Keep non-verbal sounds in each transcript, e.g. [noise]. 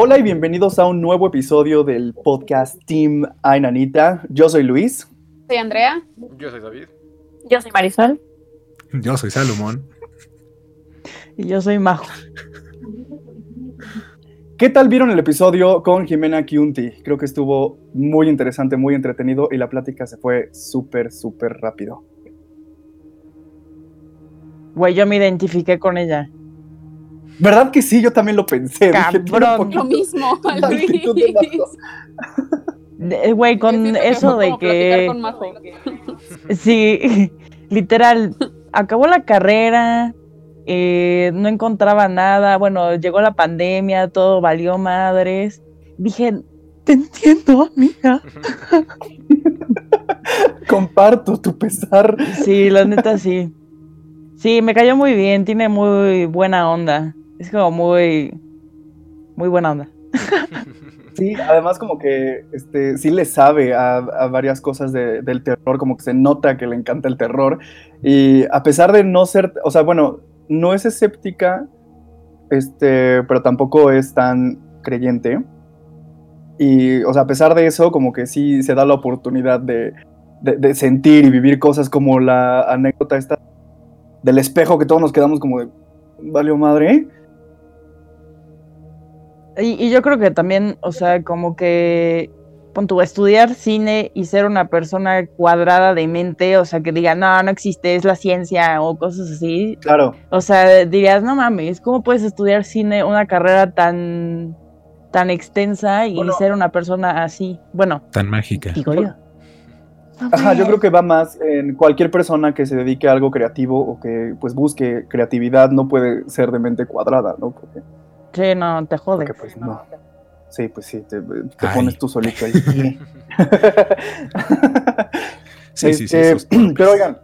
Hola y bienvenidos a un nuevo episodio del podcast Team Ainanita. Yo soy Luis. Soy Andrea. Yo soy David. Yo soy Marisol. Yo soy Salomón. Y yo soy Majo. ¿Qué tal vieron el episodio con Jimena Kiunti? Creo que estuvo muy interesante, muy entretenido y la plática se fue súper, súper rápido. Güey, yo me identifiqué con ella. ¿Verdad que sí? Yo también lo pensé. Dije, Cabrón. poquito Lo mismo. [laughs] De- [laughs] Güey, con eso de que... con Majo. [laughs] Sí, literal, acabó la carrera, eh, no encontraba nada, bueno, llegó la pandemia, todo valió madres. Dije, te entiendo, amiga. Comparto tu pesar. Sí, la neta sí. Sí, me cayó muy bien, tiene muy buena onda. Es como muy, muy buena onda. [laughs] Sí, además como que este, sí le sabe a, a varias cosas de- del terror, como que se nota que le encanta el terror. Y a pesar de no ser, o sea, bueno, no es escéptica, este, pero tampoco es tan creyente. Y, o sea, a pesar de eso, como que sí se da la oportunidad de, de- de sentir y vivir cosas como la anécdota esta del espejo que todos nos quedamos como de, valió madre. Y, y yo creo que también, o sea, como que pon tú, estudiar cine y ser una persona cuadrada de mente, o sea, que diga, no, no existe, es la ciencia o cosas así. Claro, O sea, dirías, no mames, ¿cómo puedes estudiar cine, una carrera tan, tan extensa y Bueno. ser una persona así? Bueno, Tan mágica. digo yo. Ajá, yo creo que va más en cualquier persona que se dedique a algo creativo o que pues busque creatividad no puede ser de mente cuadrada, ¿no? Porque, Sí, no, te jode. porque, pues no. Sí, pues sí, te, pones tú solito ahí. [laughs] [laughs] Sí, sí, sí. Este, [clears throat] pero oigan,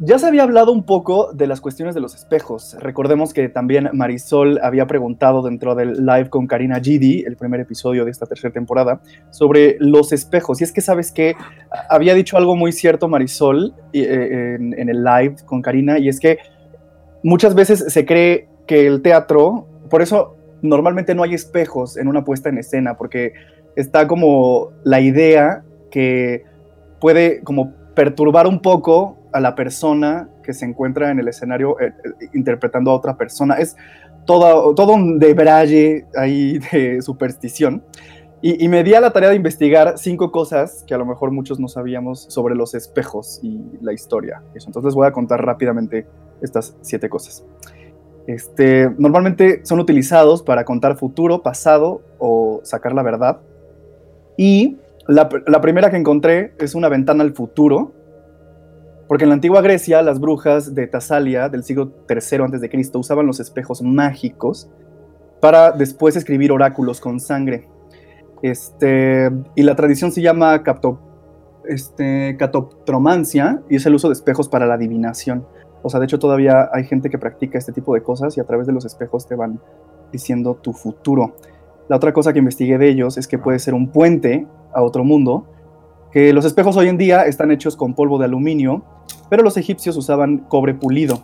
ya se había hablado un poco de las cuestiones de los espejos. Recordemos que también Marisol había preguntado dentro del live con Karina Gidi, el primer episodio de esta tercera temporada, sobre los espejos. Y es que, ¿sabes qué? Había dicho algo muy cierto Marisol eh, en, en el live con Karina, y es que muchas veces se cree que el teatro, por eso normalmente no hay espejos en una puesta en escena, porque está como la idea que puede como perturbar un poco a la persona que se encuentra en el escenario eh, eh, interpretando a otra persona. Es todo, todo un debraye ahí [laughs] de superstición. Y, y me di a la tarea de investigar cinco cosas que a lo mejor muchos no sabíamos sobre los espejos y la historia. Entonces voy a contar rápidamente estas siete cosas. Este, normalmente son utilizados para contar futuro, pasado o sacar la verdad. Y la, primera que encontré es una ventana al futuro, porque en la antigua Grecia las brujas de Tasalia del siglo III a.C. usaban los espejos mágicos para después escribir oráculos con sangre. Este, y la tradición se llama capto, este, catoptromancia y es el uso de espejos para la adivinación. O sea, de hecho todavía hay gente que practica este tipo de cosas y a través de los espejos te van diciendo tu futuro. La otra cosa que investigué de ellos es que puede ser un puente a otro mundo, que los espejos hoy en día están hechos con polvo de aluminio, pero los egipcios usaban cobre pulido.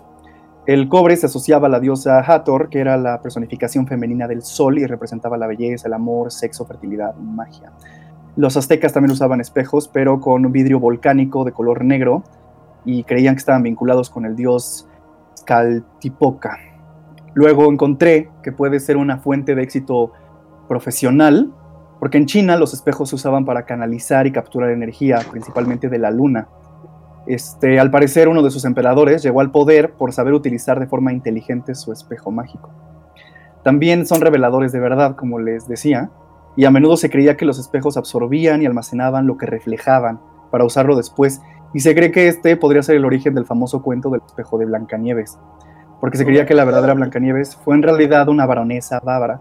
El cobre se asociaba a la diosa Hathor, que era la personificación femenina del sol y representaba la belleza, el amor, sexo, fertilidad, magia. Los aztecas también usaban espejos, pero con un vidrio volcánico de color negro, y creían que estaban vinculados con el dios Caltipoca. Luego encontré que puede ser una fuente de éxito profesional, porque en China los espejos se usaban para canalizar y capturar energía, principalmente de la luna. Este, al parecer, uno de sus emperadores llegó al poder por saber utilizar de forma inteligente su espejo mágico. También son reveladores de verdad, como les decía, y a menudo se creía que los espejos absorbían y almacenaban lo que reflejaban para usarlo después, y se cree que este podría ser el origen del famoso cuento del espejo de Blancanieves, porque se creía que la verdadera Blancanieves fue en realidad una baronesa bávara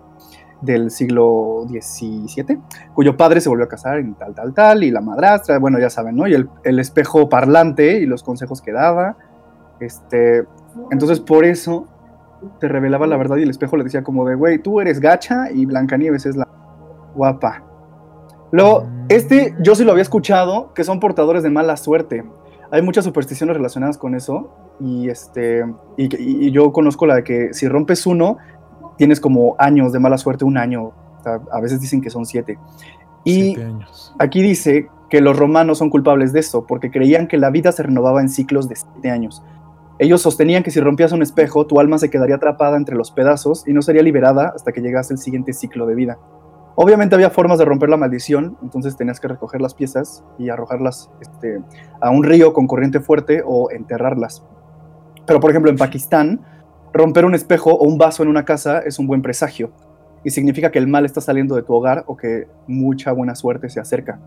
del siglo XVII, cuyo padre se volvió a casar en tal, tal, tal, y la madrastra, bueno, ya saben, ¿no? Y el, el espejo parlante y los consejos que daba. Este, entonces, por eso te revelaba la verdad y el espejo le decía como de, güey, tú eres gacha y Blancanieves es la guapa. Luego, este yo sí lo había escuchado, que son portadores de mala suerte. Hay muchas supersticiones relacionadas con eso y, este, y, y- y yo conozco la de que si rompes uno, tienes como años de mala suerte, un año O sea, a veces dicen que son siete. Y aquí dice que los romanos son culpables de eso, porque creían que la vida se renovaba en ciclos de siete años. Ellos sostenían que si rompías un espejo, tu alma se quedaría atrapada entre los pedazos y no sería liberada hasta que llegase el siguiente ciclo de vida. Obviamente había formas de romper la maldición, entonces tenías que recoger las piezas y arrojarlas este, a un río con corriente fuerte o enterrarlas. Pero por ejemplo en Pakistán, romper un espejo o un vaso en una casa es un buen presagio y significa que el mal está saliendo de tu hogar o que mucha buena suerte se acerca.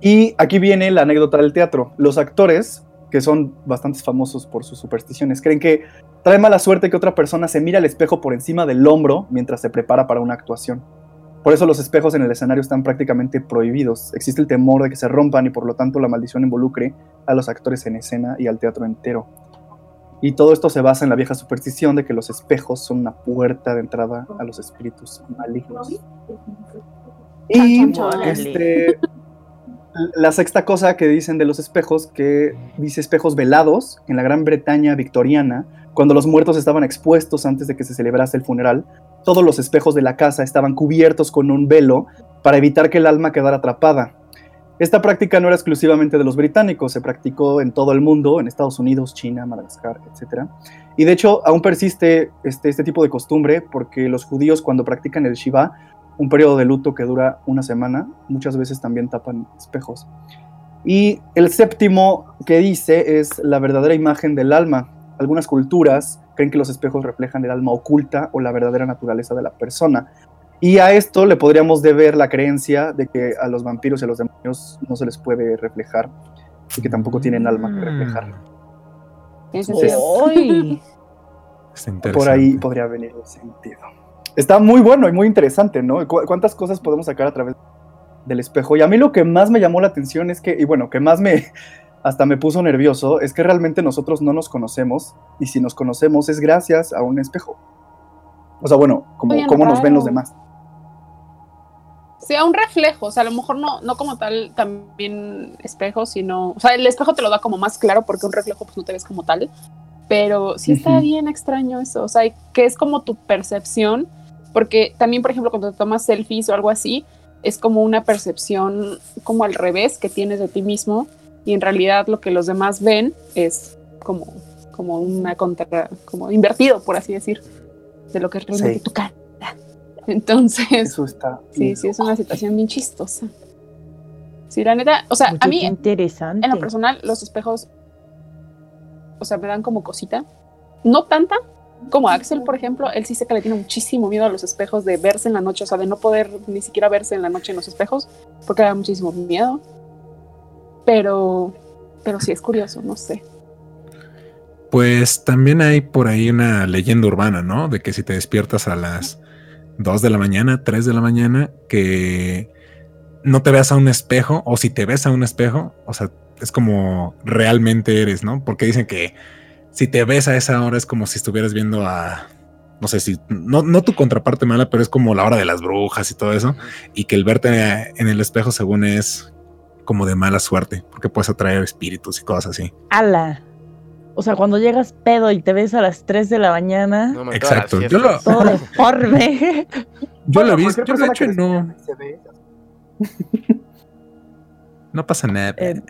Y aquí viene la anécdota del teatro. Los actores, que son bastante famosos por sus supersticiones, creen que trae mala suerte que otra persona se mira al espejo por encima del hombro mientras se prepara para una actuación. Por eso los espejos en el escenario están prácticamente prohibidos. Existe el temor de que se rompan y por lo tanto la maldición involucre a los actores en escena y al teatro entero. Y todo esto se basa en la vieja superstición de que los espejos son una puerta de entrada a los espíritus malignos. Y este, la sexta cosa que dicen de los espejos, que dice espejos velados en la Gran Bretaña victoriana, cuando los muertos estaban expuestos antes de que se celebrase el funeral, todos los espejos de la casa estaban cubiertos con un velo para evitar que el alma quedara atrapada. Esta práctica no era exclusivamente de los británicos, se practicó en todo el mundo, en Estados Unidos, China, Madagascar, etc. Y de hecho aún persiste este, este tipo de costumbre porque los judíos cuando practican el Shiva, un periodo de luto que dura una semana, muchas veces también tapan espejos. Y el séptimo que dice es la verdadera imagen del alma. Algunas culturas creen que los espejos reflejan el alma oculta o la verdadera naturaleza de la persona. Y a esto le podríamos deber la creencia de que a los vampiros y a los demonios no se les puede reflejar y que tampoco tienen alma que reflejar. [laughs] por ahí podría venir el sentido. Está muy bueno y muy interesante, ¿no? ¿Cuántas cosas podemos sacar a través del espejo? Y a mí lo que más me llamó la atención es que, y bueno, que más me, hasta me puso nervioso, es que realmente nosotros no nos conocemos y si nos conocemos es gracias a un espejo. O sea, bueno, como cómo nos ven los demás. Sí, a un reflejo, o sea, a lo mejor no, no como tal también espejo, sino, o sea, el espejo te lo da como más claro porque un reflejo pues no te ves como tal, pero sí está bien extraño eso, o sea, que es como tu percepción, porque también, por ejemplo, cuando te tomas selfies o algo así, es como una percepción como al revés que tienes de ti mismo y en realidad lo que los demás ven es como, como una contra, como invertido, por así decir, de lo que es realmente tu cara. Entonces, eso está. Sí, sí, es una situación bien chistosa. Sí, la neta, o sea, a mí, interesante. en lo personal, los espejos, o sea, me dan como cosita. No tanta como Axel, por ejemplo, él sí sé que le tiene muchísimo miedo a los espejos de verse en la noche, o sea, de no poder ni siquiera verse en la noche en los espejos, porque le da muchísimo miedo. Pero, pero sí es curioso, no sé. Pues también hay por ahí una leyenda urbana, ¿no? De que si te despiertas a las 2 de la mañana, 3 de la mañana, que no te veas a un espejo, o si te ves a un espejo, o sea, es como realmente eres, ¿no? Porque dicen que si te ves a esa hora es como si estuvieras viendo a, no sé si, no, no tu contraparte mala, pero es como la hora de las brujas y todo eso, y que el verte en el espejo según es como de mala suerte, porque puedes atraer espíritus y cosas así. ¡Hala! O sea, cuando llegas pedo y te ves a las 3 de la mañana. Exacto. Yo lo. Todo [laughs] deforme. yo lo vi. Yo de hecho no. no pasa nada. Eh,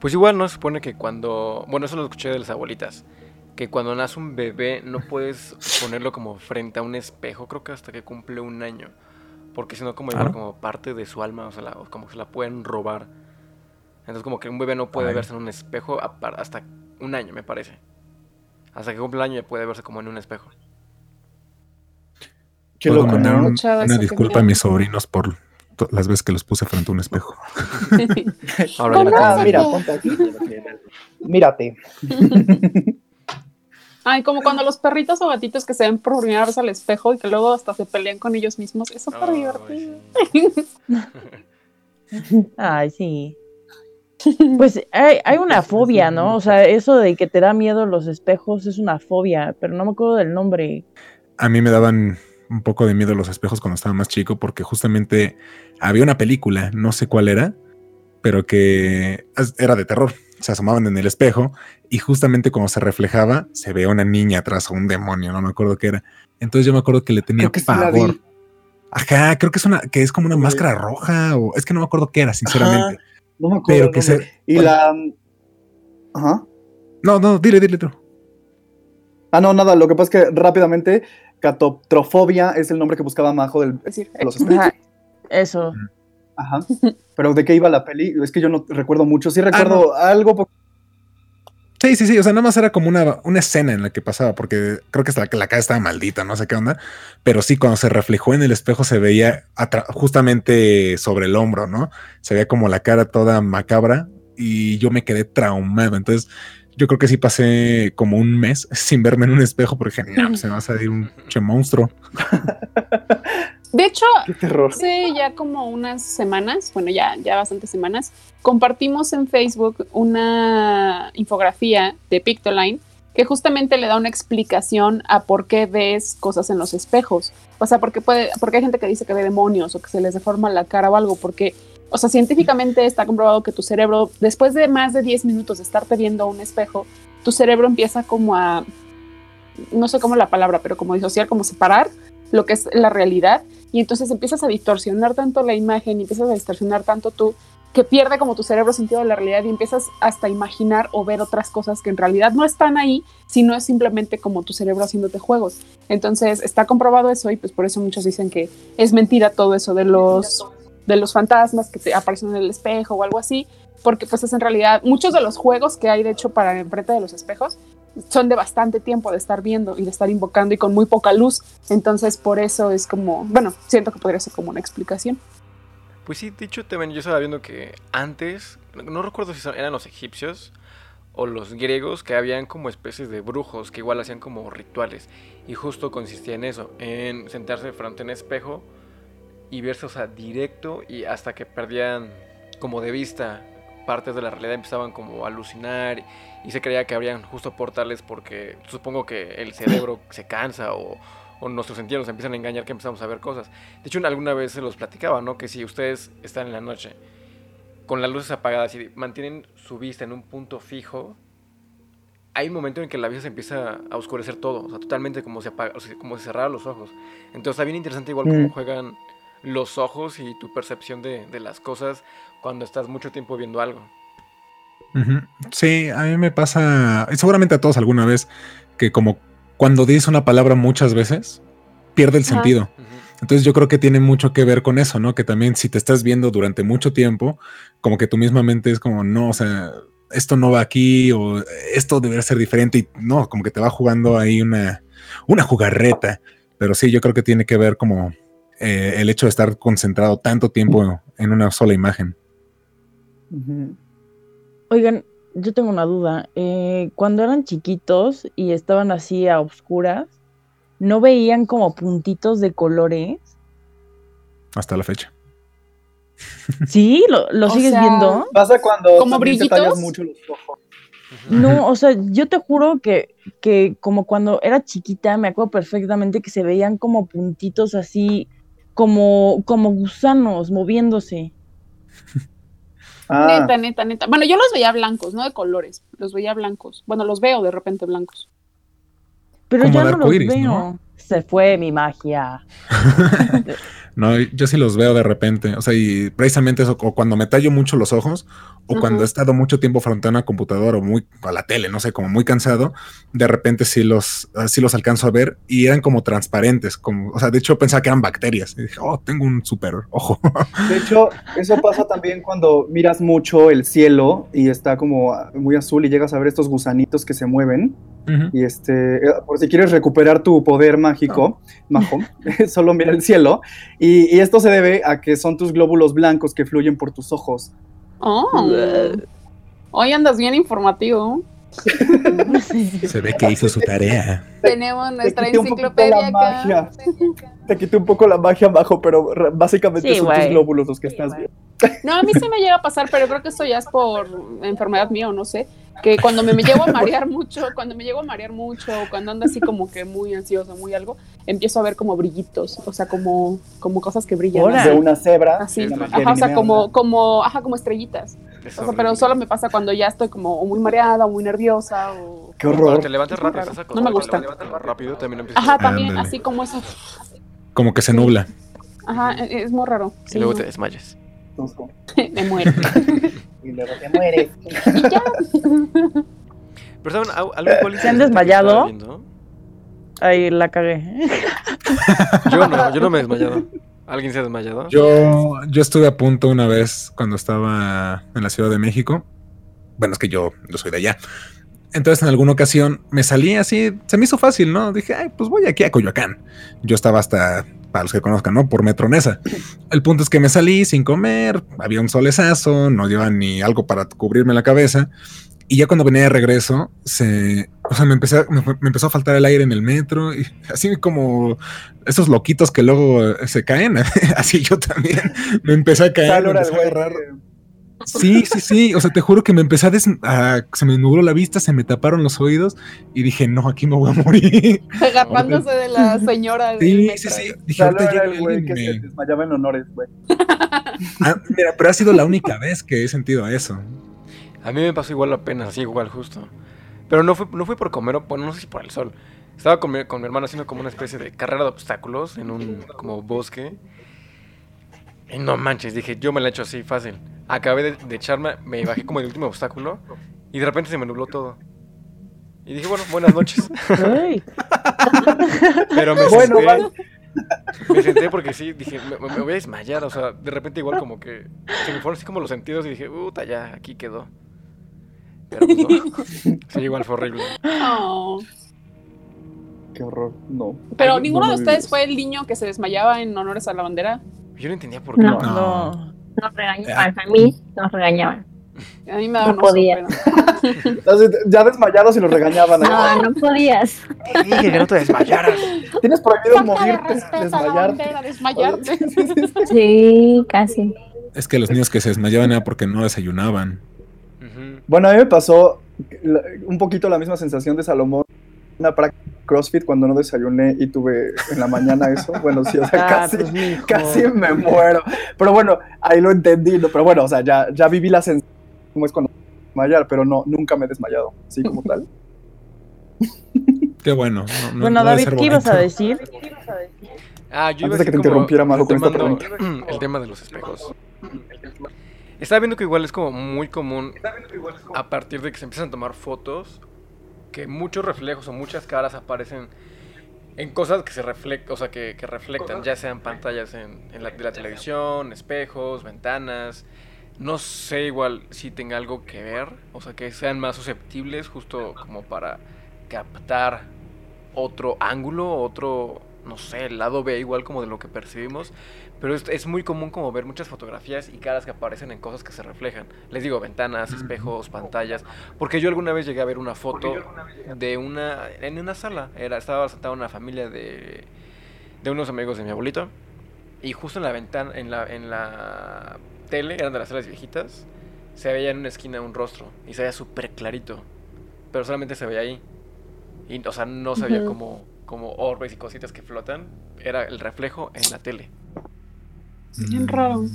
pues igual no se supone que cuando. Bueno, eso lo escuché de las abuelitas. Que cuando nace un bebé no puedes ponerlo como frente a un espejo, creo que hasta que cumple un año. Porque si no, como, como parte de su alma, o sea, como que se la pueden robar. Entonces, como que un bebé no puede verse en un espejo hasta un año, me parece. Hasta que cumple el año ya puede verse como en un espejo. Qué loco, Una, disculpa a mis sobrinos por las veces que los puse frente a un espejo. [laughs] Ahora ah, mira, ponte aquí. Mírate. [laughs] Ay, como cuando los perritos o gatitos que se ven por orinarse al espejo y que luego hasta se pelean con ellos mismos. Eso es divertido. [laughs] Ay, sí. [laughs] Pues hay, hay, una fobia, ¿no? O sea, eso de que te da miedo los espejos es una fobia, pero no me acuerdo del nombre. A mí me daban un poco de miedo los espejos cuando estaba más chico porque justamente había una película, no sé cuál era, pero que era de terror se asomaban en el espejo y justamente cuando se reflejaba se veía una niña atrás o un demonio, no me acuerdo qué era. Entonces yo me acuerdo que le tenía pavor. Ajá, creo que es una, que es como una máscara roja, o es que no me acuerdo qué era, sinceramente. No me acuerdo. Pero que se. Y la. Ajá. No, no, dile, dile tú. Ah, no, nada. Lo que pasa es que rápidamente, catotrofobia es el nombre que buscaba Majo del, Es decir, de los espejos. Ajá, Eso. Ajá. Pero ¿de qué iba la peli? Es que yo no recuerdo mucho. Sí recuerdo algo. po- Sí, sí, sí. O sea, nada más era como una, una escena en la que pasaba, porque creo que hasta la, la cara estaba maldita, no sé qué onda. Pero sí, cuando se reflejó en el espejo, se veía justamente sobre el hombro, ¿no? Se veía como la cara toda macabra y yo me quedé traumado. Entonces, yo creo que sí pasé como un mes [laughs] sin verme en un espejo, porque no, se me va a salir un [laughs] che monstruo. [laughs] De hecho, hace ya como unas semanas, bueno, ya, ya bastantes semanas, compartimos en Facebook una infografía de Pictoline que justamente le da una explicación a por qué ves cosas en los espejos. O sea, porque, puede, porque hay gente que dice que ve demonios o que se les deforma la cara o algo, porque, o sea, científicamente está comprobado que tu cerebro, después de más de 10 minutos de estarte viendo un espejo, tu cerebro empieza como a, no sé cómo la palabra, pero como disociar, como separar lo que es la realidad y entonces empiezas a distorsionar tanto la imagen y empiezas a distorsionar tanto tú que pierde como tu cerebro sentido de la realidad y empiezas hasta imaginar o ver otras cosas que en realidad no están ahí, sino es simplemente como tu cerebro haciéndote juegos. Entonces está comprobado eso y pues por eso muchos dicen que es mentira todo eso de los de los fantasmas que te aparecen en el espejo o algo así, porque pues es en realidad muchos de los juegos que hay de hecho para enfrente de los espejos son de bastante tiempo de estar viendo y de estar invocando y con muy poca luz. Entonces, por eso es como, bueno, siento que podría ser como una explicación. Pues sí, dicho también, yo estaba viendo que antes, no recuerdo si eran los egipcios o los griegos, que habían como especies de brujos que igual hacían como rituales. Y justo consistía en eso, en sentarse frente a un espejo y verse, o sea, directo y hasta que perdían como de vista partes de la realidad, empezaban como a alucinar y se creía que habrían justo portales porque supongo que el cerebro [laughs] se cansa o, o nuestros sentidos nos empiezan a engañar que empezamos a ver cosas. De hecho, alguna vez se los platicaba, ¿no? Que si ustedes están en la noche con las luces apagadas y mantienen su vista en un punto fijo, hay un momento en que la vista se empieza a oscurecer todo, o sea, totalmente como si, apaga, o sea, como si cerraran los ojos. Entonces está bien interesante igual cómo Mm. juegan los ojos y tu percepción de, de las cosas cuando estás mucho tiempo viendo algo. Sí, a mí me pasa, y seguramente a todos alguna vez, que como cuando dices una palabra muchas veces, pierde el Ajá. sentido. Entonces yo creo que tiene mucho que ver con eso, ¿no? Que también si te estás viendo durante mucho tiempo, como que tu misma mente es como, no, o sea, esto no va aquí o esto debería ser diferente y no, como que te va jugando ahí una, una jugarreta. Pero sí, yo creo que tiene que ver como eh, el hecho de estar concentrado tanto tiempo en una sola imagen. Oigan, yo tengo una duda. Eh, cuando eran chiquitos y estaban así a oscuras, ¿no veían como puntitos de colores? Hasta la fecha. [laughs] ¿Sí? ¿Lo, lo sigues sea, viendo? Pasa cuando ¿Como brillitos? mucho los ojos. No, [laughs] o sea, yo te juro que, que como cuando era chiquita, me acuerdo perfectamente que se veían como puntitos así, como, como gusanos moviéndose. [laughs] Ah, Neta, neta, neta. Bueno, yo los veía blancos, no de colores. Los veía blancos. Bueno, los veo de repente blancos. Pero Como ya no los veo. ¿no? Se fue mi magia. [laughs] No, yo sí los veo de repente. O sea, y precisamente eso, o cuando me tallo mucho los ojos, o Ujú. cuando he estado mucho tiempo frente a una computadora o muy a la tele, no sé, como muy cansado, de repente sí los, ah, sí los alcanzo a ver y eran como transparentes. Como, o sea, de hecho pensaba que eran bacterias. Y dije, oh, tengo un super ojo. de hecho, eso pasa también cuando miras mucho el cielo y está como muy azul y llegas a ver estos gusanitos que se mueven. Ujú. Y este, eh, por si quieres recuperar tu poder mágico, majo, [laughs] solo mira el cielo. Y, y esto se debe a que son tus glóbulos blancos que fluyen por tus ojos. Oh. Hoy andas bien informativo. Se ve que hizo su tarea. Tenemos Te nuestra enciclopedia acá. Te quité un poco la magia abajo, pero básicamente Sí, son tus güey. glóbulos los que estás viendo. No, a mí se me llega a pasar, pero creo que esto ya es por enfermedad mía o no sé. Que cuando me, me llego a [laughs] marear mucho, cuando me llego a marear mucho, o cuando ando así como que muy ansioso, muy algo, empiezo a ver como brillitos, o sea, como, como cosas que brillan. Así. De una cebra. Así, ajá, o sea, como, como, ajá, como estrellitas. Es O sea, pero solo me pasa cuando ya estoy como muy mareada o muy nerviosa o... Qué Cuando horror. te levantas rápido, No me gusta. te levantas rápido, también empiezas Ajá, a... también, así como eso. Como que se nubla. Ajá, e- es muy raro. Y Sí, luego te desmayas. [laughs] Me muero. [laughs] y luego te mueres. [laughs] Y ya. Pero ¿saben? Algo ¿Se han desmayado? Ahí la cagué. Yo no, yo no me he desmayado. ¿Alguien se ha desmayado? Yo, yo estuve a punto una vez cuando estaba en la Ciudad de México. Bueno, es que yo, yo soy de allá. Entonces, en alguna ocasión me salí así, se me hizo fácil, ¿no? Dije, ay, pues voy aquí a Coyoacán. Yo estaba hasta, para los que conozcan, ¿no? Por Metronesa. El punto es que me salí sin comer, había un solezazo, no llevaba ni algo para cubrirme la cabeza. Y ya cuando venía de regreso, se, o sea, me, empecé, me, empezó a faltar el aire en el metro, y [laughs] así como esos loquitos que luego eh, se caen, [laughs] así yo también me empecé a caer, me empecé a agarrar. Sí, sí, sí, o sea, te juro que me empecé a, des- a- se me nubló la vista, se me taparon los oídos y dije, no, aquí me voy a morir. [laughs] Agarrándose de la señora. del Sí, metro. sí, sí, dije, ahorita hora llega el güey que y se me- desmayaba en honores, güey. [laughs] Ah, mira, pero ha sido la única vez que he sentido eso. A mí me pasó igual apenas, así igual justo. Pero no fue, no fue por comer, o bueno, no sé si por el sol. Estaba con mi, con mi hermano haciendo como una especie de carrera de obstáculos en un como bosque. Y no manches, dije, yo me la he hecho así fácil. Acabé de, de echarme, me bajé como el último obstáculo y de repente se me nubló todo. Y dije, bueno, buenas noches. [laughs] Pero me Bueno, senté, vale. me senté porque sí, dije, me, me voy a desmayar. O sea, de repente igual como que se me fueron así como los sentidos y dije, puta, ya, aquí quedó. Pero pues no. [laughs] Sí, igual fue horrible. Oh. Qué horror, no. Pero ninguno no, de ustedes fue el niño que se desmayaba en honores a la bandera. Yo no entendía por qué. No. no. Nos regañaban, a mí nos regañaban. A mí me No podía. [laughs] Ya desmayados y los regañaban. ¿eh? No, no podías. Dije que no te desmayaras. Tienes prohibido Falta de morirte, la desmayarte. desmayarte. [laughs] Sí, casi. Es que los niños que se desmayaban era porque no desayunaban. Bueno, a mí me pasó un poquito la misma sensación de Salomón. Una práctica de CrossFit cuando no desayuné y tuve en la mañana eso. [laughs] Bueno, sí, o sea, Ah, casi, pues, casi me muero. Pero bueno, ahí lo entendí. ¿no? Pero bueno, o sea, ya, ya viví la sensación como es cuando desmayar, pero no, nunca me he desmayado, así como tal. [laughs] Qué bueno. no- no- Bueno, David, ¿qué ibas a decir? Ah, yo iba Antes a de que decir te interrumpiera, Majo, con esta retomando [clears throat] el tema de los espejos. Estaba viendo que igual es como muy común a partir de que se empiezan a tomar fotos que muchos reflejos o muchas caras aparecen en cosas que se reflectan, o sea, que, que reflectan, ya sean pantallas en, en la, de la televisión, espejos, ventanas. No sé igual si tenga algo que ver, o sea, que sean más susceptibles justo como para captar otro ángulo, otro, no sé, el lado B igual como de lo que percibimos. Pero es, es muy común como ver muchas fotografías y caras que aparecen en cosas que se reflejan. Les digo, ventanas, espejos, pantallas. Porque yo alguna vez llegué a ver una foto de una... En una sala. Era, estaba sentada una familia de, de unos amigos de mi abuelito. Y justo en la ventana, en la, en la tele, eran de las teles viejitas, se veía en una esquina un rostro. Y se veía súper clarito. Pero solamente se veía ahí. Y, o sea, no se veía como, como orbes y cositas que flotan. Era el reflejo en la tele. Bien raro. [laughs]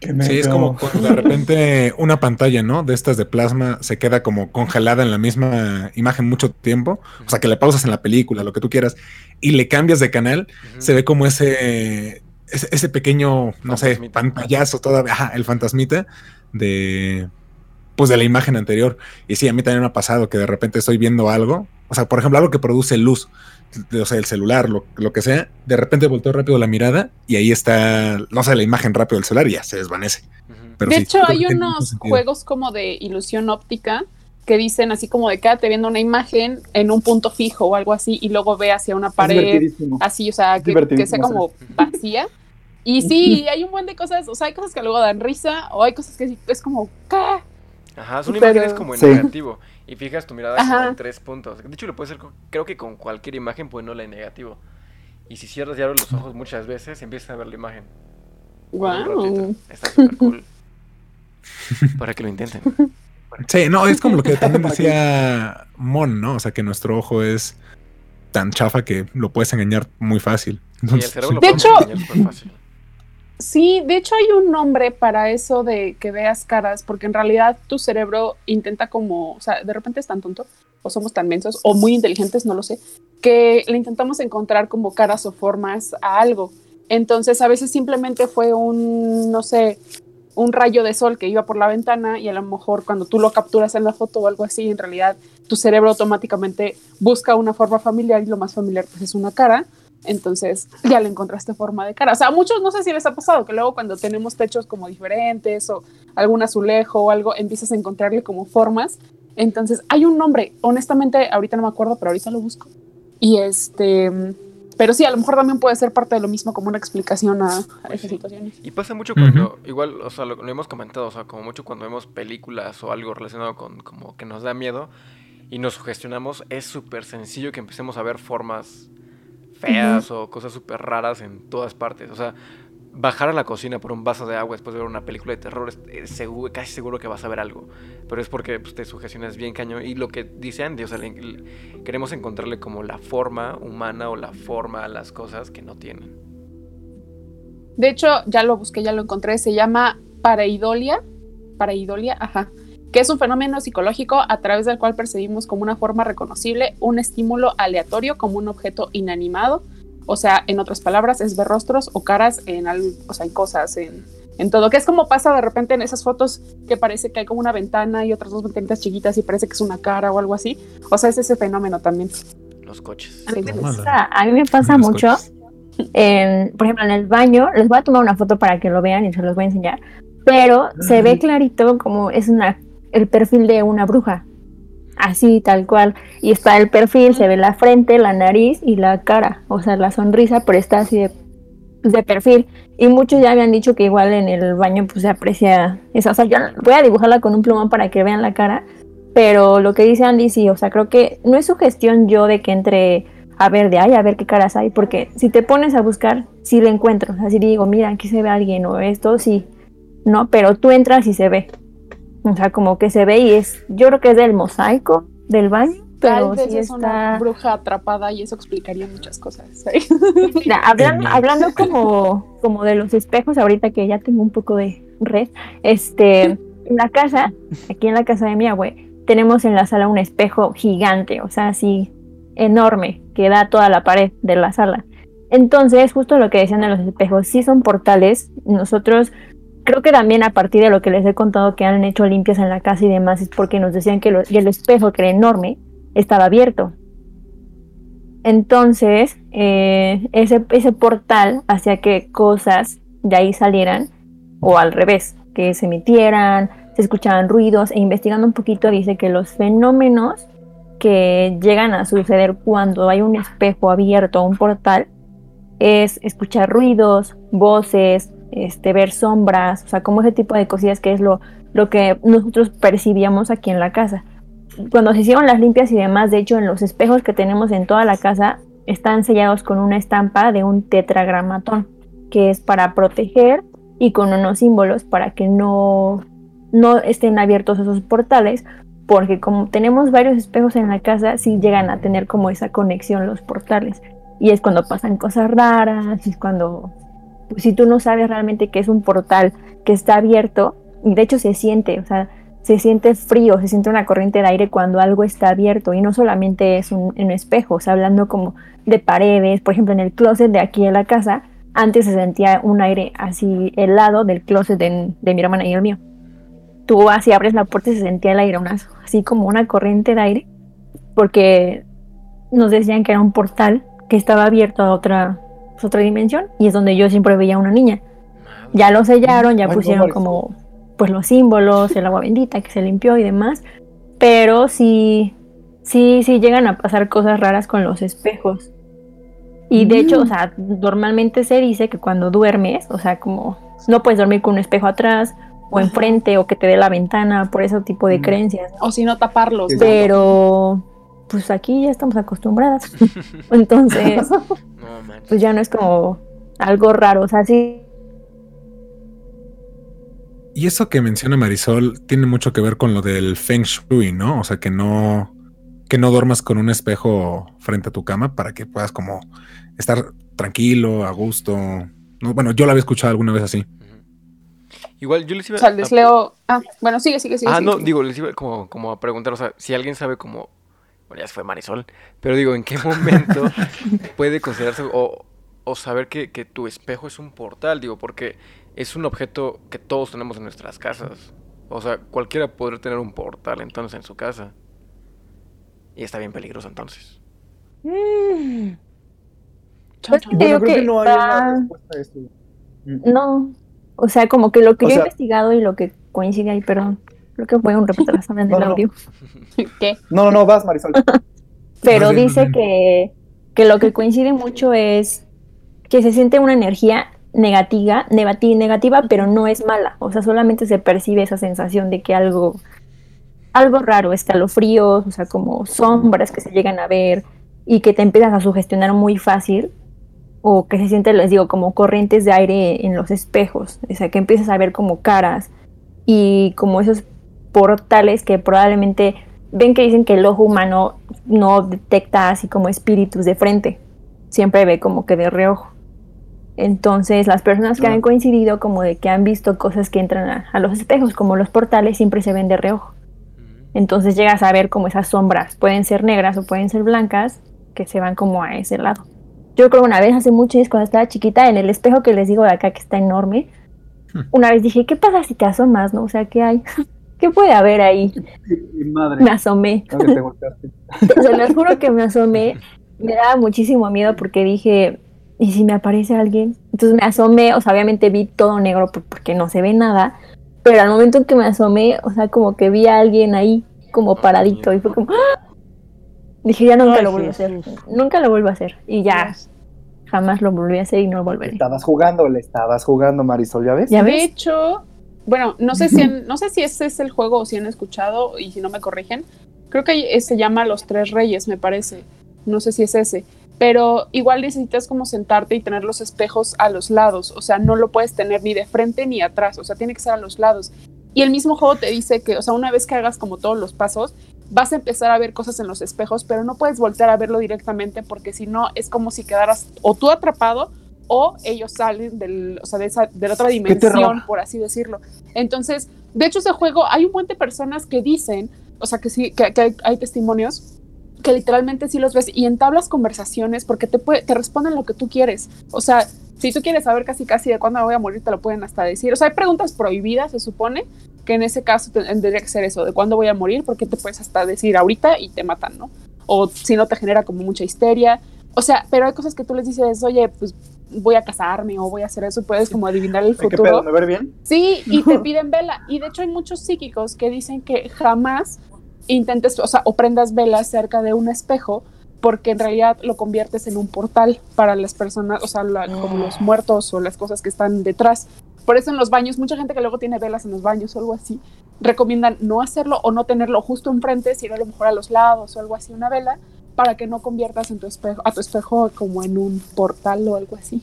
Sí, es como cuando de repente una pantalla, ¿no? De estas de plasma se queda como congelada en la misma imagen mucho tiempo. O sea, que le pausas en la película, lo que tú quieras, y le cambias de canal, se ve como ese, ese, ese pequeño, no sé, pantallazo todavía, ajá, el fantasmita de, pues de la imagen anterior. Y sí, a mí también me ha pasado que de repente estoy viendo algo, o sea, por ejemplo, algo que produce luz, o sea, el celular, lo, lo que sea, de repente volteo rápido la mirada y ahí está, no sé, la imagen rápido del celular y ya se desvanece. Ujú. Pero de sí, hecho, hay unos juegos como de ilusión óptica que dicen así como de quédate viendo una imagen en un punto fijo o algo así y luego ve hacia una pared así, o sea, que, que sea como [laughs] vacía. Y sí, hay un buen de cosas, o sea, hay cosas que luego dan risa o hay cosas que es como, ¿qué? Ajá, son Pero- imágenes como en Sí. negativo. Y fijas tu mirada como en tres puntos. De hecho, lo puedes hacer, con- creo que con cualquier imagen, pues no la en negativo. Y si cierras y abres los ojos muchas veces, empiezas a ver la imagen. Wow. Está súper cool. [laughs] Para que lo intenten. Sí, no, es como lo que también [laughs] decía Mon, ¿no? O sea, que nuestro ojo es tan chafa que lo puedes engañar muy fácil. Sí, el Entonces, cerebro lo De podemos hecho- engañar súper fácil. Sí, de hecho hay un nombre para eso de que veas caras, porque en realidad tu cerebro intenta como, o sea, de repente es tan tonto, o somos tan mensos, o muy inteligentes, no lo sé, que le intentamos encontrar como caras o formas a algo. Entonces a veces simplemente fue un, no sé, un rayo de sol que iba por la ventana y a lo mejor cuando tú lo capturas en la foto o algo así, en realidad tu cerebro automáticamente busca una forma familiar y lo más familiar pues es una cara entonces ya le encontraste forma de cara. O sea, a muchos no sé si les ha pasado que luego cuando tenemos techos como diferentes o algún azulejo o algo, empiezas a encontrarle como formas. Entonces hay un nombre, honestamente ahorita no me acuerdo, pero ahorita lo busco. Y este, pero sí, a lo mejor también puede ser parte de lo mismo como una explicación a, a Pues esas sí. situaciones. Y pasa mucho cuando, igual, o sea, lo, lo hemos comentado, o sea, como mucho cuando vemos películas o algo relacionado con como que nos da miedo y nos sugestionamos, es súper sencillo que empecemos a ver formas feas o cosas súper raras en todas partes. O sea, bajar a la cocina por un vaso de agua después de ver una película de terror, es, es seguro, casi seguro que vas a ver algo. Pero es porque pues, te sugestionas bien cañón. Y lo que dice Andy, o sea, le- le- queremos encontrarle como la forma humana o la forma a las cosas que no tienen. De hecho, ya lo busqué, ya lo encontré, se llama pareidolia, pareidolia, ajá, que es un fenómeno psicológico a través del cual percibimos como una forma reconocible un estímulo aleatorio como un objeto inanimado. O sea, en otras palabras, es ver rostros o caras en, al- o sea, en cosas, en, en todo. Que es como pasa de repente en esas fotos que parece que hay como una ventana y otras dos ventanitas chiquitas y parece que es una cara o algo así. O sea, es ese fenómeno también. Los coches. Me pasa- a mí me pasa mucho, por ejemplo, en el baño, les voy a tomar una foto para que lo vean y se los voy a enseñar, pero se ve clarito como es una el perfil de una bruja, así tal cual, y está el perfil, se ve la frente, la nariz y la cara, o sea, la sonrisa, pero está así de, perfil, y muchos ya habían dicho que igual en el baño pues se aprecia eso, o sea, yo voy a dibujarla con un plumón para que vean la cara, pero lo que dice Andy sí, o sea, creo que no es sugestión yo de que entre a ver de ay, a ver qué caras hay, porque si te pones a buscar, sí le encuentro, o sea, si digo, mira, aquí se ve alguien o esto, sí, no, pero tú entras y se ve, o sea, como que se ve y es, yo creo que es del mosaico del baño, Tal pero vez sí es una bruja atrapada y eso explicaría muchas cosas. [laughs] Mira, hablando, hablando como, como de los espejos, ahorita que ya tengo un poco de red, este, en la casa, aquí en la casa de mi abue, tenemos en la sala un espejo gigante, o sea, así enorme, que da toda la pared de la sala. Entonces, justo lo que decían de los espejos, sí son portales. Nosotros, creo que también a partir de lo que les he contado que han hecho limpias en la casa y demás, es porque nos decían que el espejo, que era enorme, estaba abierto. Entonces, eh, ese, ese portal hacía que cosas de ahí salieran, o al revés, que se emitieran, se escuchaban ruidos, e investigando un poquito dice que los fenómenos que llegan a suceder cuando hay un espejo abierto un portal es escuchar ruidos, voces, este, ver sombras, o sea, como ese tipo de cosillas que es lo, lo que nosotros percibíamos aquí en la casa cuando se hicieron las limpias y demás, de hecho, en los espejos que tenemos en toda la casa están sellados con una estampa de un tetragramatón, que es para proteger y con unos símbolos para que no, no estén abiertos esos portales, porque como tenemos varios espejos en la casa, sí llegan a tener como esa conexión los portales. Y es cuando pasan cosas raras, y es cuando, pues, si tú no sabes realmente que es un portal que está abierto, y de hecho se siente, o sea, se siente frío, se siente una corriente de aire cuando algo está abierto y no solamente es un, un espejo, o sea, hablando como de paredes, por ejemplo, en el closet de aquí en la casa, antes se sentía un aire así helado del closet de, mi hermana y el mío. Tú así abres la puerta y se sentía el aire, una- así como una corriente de aire, porque nos decían que era un portal que estaba abierto a otra, pues, otra dimensión y es donde yo siempre veía a una niña. Ya lo sellaron, ya Ay, no, pusieron como pues los símbolos, el agua bendita que se limpió y demás, pero sí, sí, sí llegan a pasar cosas raras con los espejos. Y de hecho, o sea, normalmente se dice que cuando duermes, o sea, como no puedes dormir con un espejo atrás o enfrente o que te dé la ventana, por ese tipo de Mm. creencias. o si no, taparlos. ¿no? Pues aquí ya estamos acostumbradas. [laughs] Entonces, [laughs] No pues ya no es como algo raro, o sea, sí Y eso que menciona Marisol tiene mucho que ver con lo del Feng Shui, ¿no? O sea, que no, que no duermas con un espejo frente a tu cama para que puedas como estar tranquilo, a gusto, No, bueno, yo la había escuchado alguna vez así. Igual yo les iba O sea, les a- leo. Ah, bueno, sigue, sigue, sigue. Ah, sigue, no, sigue. digo, les iba como, como a preguntar, o sea, si alguien sabe como, bueno, ya se fue Marisol, pero digo, ¿en qué momento [laughs] puede considerarse o, o saber que, que tu espejo es un portal? Digo, porque es un objeto que todos tenemos en nuestras casas. O sea, cualquiera podría tener un portal entonces en su casa. Y está bien peligroso entonces. Mm, Pues Bueno, creo que que no hay va- una respuesta a esto. Mm. No. O sea, como que lo que O yo he investigado y lo que coincide ahí, perdón. Creo que fue un retraso en No, el no, no. audio. [laughs] ¿Qué? No, no, no, vas, Marisol. [laughs] Pero bien, dice que, que lo que coincide mucho es que se siente una energía negativa, negati- negativa, pero no es mala. O sea, solamente se percibe esa sensación de que algo, algo raro, escalofríos, o sea, como sombras que se llegan a ver y que te empiezas a sugestionar muy fácil. O que se siente, les digo, como corrientes de aire en los espejos. O sea, que empiezas a ver como caras y como esos portales que probablemente ven que dicen que el ojo humano no detecta así como espíritus de frente, siempre ve como que de reojo. Entonces las personas que han coincidido como de que han visto cosas que entran a, a los espejos, como los portales, siempre se ven de reojo. Entonces llegas a ver como esas sombras, pueden ser negras o pueden ser blancas, que se van como a ese lado. Yo creo una vez hace mucho cuando estaba chiquita, en el espejo que les digo de acá que está enorme, Hmm. una vez dije, ¿qué pasa si te asomas, no? O sea, ¿qué hay? [laughs] ¿Qué puede haber ahí? Mi madre. Me asomé. Te sea, les juro que me asomé. Me daba muchísimo miedo porque dije, ¿y si me aparece alguien? Entonces me asomé, o sea, obviamente vi todo negro por- porque no se ve nada. Pero al momento en que me asomé, o sea, como que vi a alguien ahí, como paradito, y fue como, ¡ah! Dije, ya nunca Ay, lo vuelvo a hacer. Nunca lo vuelvo a hacer. Y ya, jamás lo volví a hacer y no lo volveré. Estabas jugando, le estabas jugando, Marisol, ¿ya ves? ¿Ya De ves? hecho, bueno, no sé si han- no sé si ese es el juego o si han escuchado y si no me corrigen. Creo que se llama Los Tres Reyes, me parece. No sé si es ese. Pero igual necesitas como sentarte y tener los espejos a los lados. O sea, no lo puedes tener ni de frente ni atrás. O sea, tiene que ser a los lados. Y el mismo juego te dice que, o sea, una vez que hagas como todos los pasos, vas a empezar a ver cosas en los espejos, pero no puedes voltear a verlo directamente porque si no es como si quedaras o tú atrapado o ellos salen del, o sea, de, esa, de la otra dimensión, por así decirlo. Entonces, de hecho, ese juego, hay un montón de personas que dicen, o sea, que sí, que, que hay, hay testimonios que literalmente sí los ves y entablas conversaciones porque te, puede, te responden lo que tú quieres. O sea, si tú quieres saber casi casi de cuándo me voy a morir, te lo pueden hasta decir. O sea, hay preguntas prohibidas, se supone, que en ese caso te- tendría que ser eso, de cuándo voy a morir, porque te puedes hasta decir ahorita y te matan, ¿no? O si no te genera como mucha histeria. O sea, pero hay cosas que tú les dices, oye, pues voy a casarme o voy a hacer eso, puedes como adivinar el ¿Qué futuro. pedo? ¿Me ver bien? Sí, y te [laughs] piden vela. Y de hecho hay muchos psíquicos que dicen que jamás intentes, o sea, o prendas velas cerca de un espejo, porque en realidad lo conviertes en un portal para las personas, o sea, la- como los muertos o las cosas que están detrás. Por eso en los baños, mucha gente que luego tiene velas en los baños o algo así, recomiendan no hacerlo o no tenerlo justo enfrente, sino a lo mejor a los lados o algo así, una vela, para que no conviertas en tu espejo, a tu espejo como en un portal o algo así.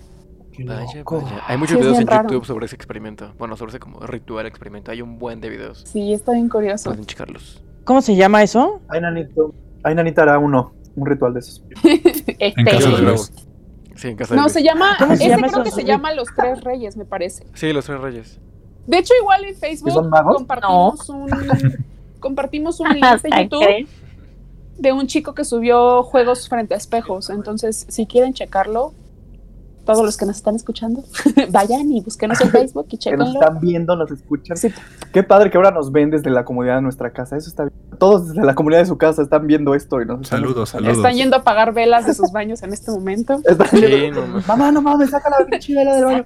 Vaya, vaya. Hay muchos Sí, videos en raro. YouTube sobre ese experimento. Bueno, sobre ese como ritual experimento. Hay un buen de videos. Sí, está bien curioso. Pueden checarlos. ¿Cómo se llama eso? Ay, nanito. Ay, nanita hará uno. Un ritual de esos. [laughs] Este, En casa Yo de los hago. Luis. Sí, en casa de No, Luis. se llama, ¿Cómo se ese llama creo eso? que se llama Los Tres Reyes, me parece. Sí, los tres reyes. De hecho, igual en ¿Y Facebook son magos? compartimos un compartimos un [laughs] link de YouTube ¿crees? De un chico que subió juegos frente a espejos. Entonces, si quieren checarlo, todos los que nos están escuchando, [laughs] vayan y búsquenos en [laughs] Facebook y Que nos chequenlo. están viendo, nos escuchan. Sí. Qué padre que ahora nos ven desde la comodidad de nuestra casa. Eso está bien. Todos desde la comunidad de su casa están viendo esto y nos están Saludos, escuchando. saludos. Están yendo a apagar velas de sus baños en este momento. [laughs] Están Sí, viendo- no mames. Mamá, no mames, saca la pinche vela del baño.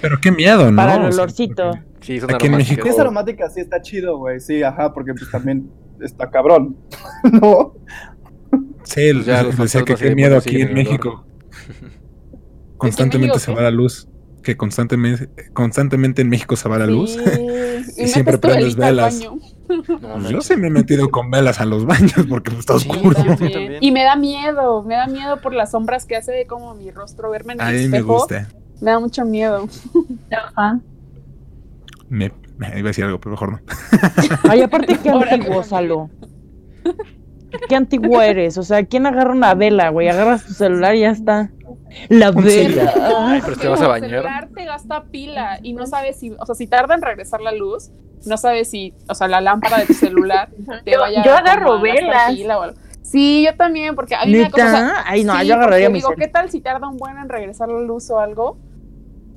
Pero qué miedo, ¿no? Para el olorcito. Sí, Aquí en. México- es aromática, sí está chido, güey. Sí, ajá, porque pues también está cabrón. [laughs] no. Sí, Pues ya los les decía que qué miedo aquí en México. [laughs] Constantemente México se va la luz. Que constantemente, constantemente en México se va la luz. Sí, [laughs] Y siempre prendes velas. No, Pues yo sí me he metido con velas a los baños porque está oscuro. Y me da miedo, me da miedo por las sombras que hace de como mi rostro verme en el A mí me espejo. gusta. Me da mucho miedo. Ajá. Me, me- iba a decir algo, pero mejor no. [laughs] Ay, aparte, qué antiguo. Salo. Qué antiguo eres. O sea, ¿quién agarra una vela, güey? Agarras tu celular y ya está. La vela. Ay, pero te vas a El bañar. celular te gasta pila y no sabes si, o sea, si tarda en regresar la luz, no sabes si, o sea, la lámpara de tu celular [laughs] te Yo- vaya yo como agarro velas. pila o algo. Sí, yo también, porque a mí me da cosa, o sea, ¿Neta? Ay, no, sí, yo agarraría mi digo, cel. ¿qué tal si tarda un buen en regresar la luz o algo?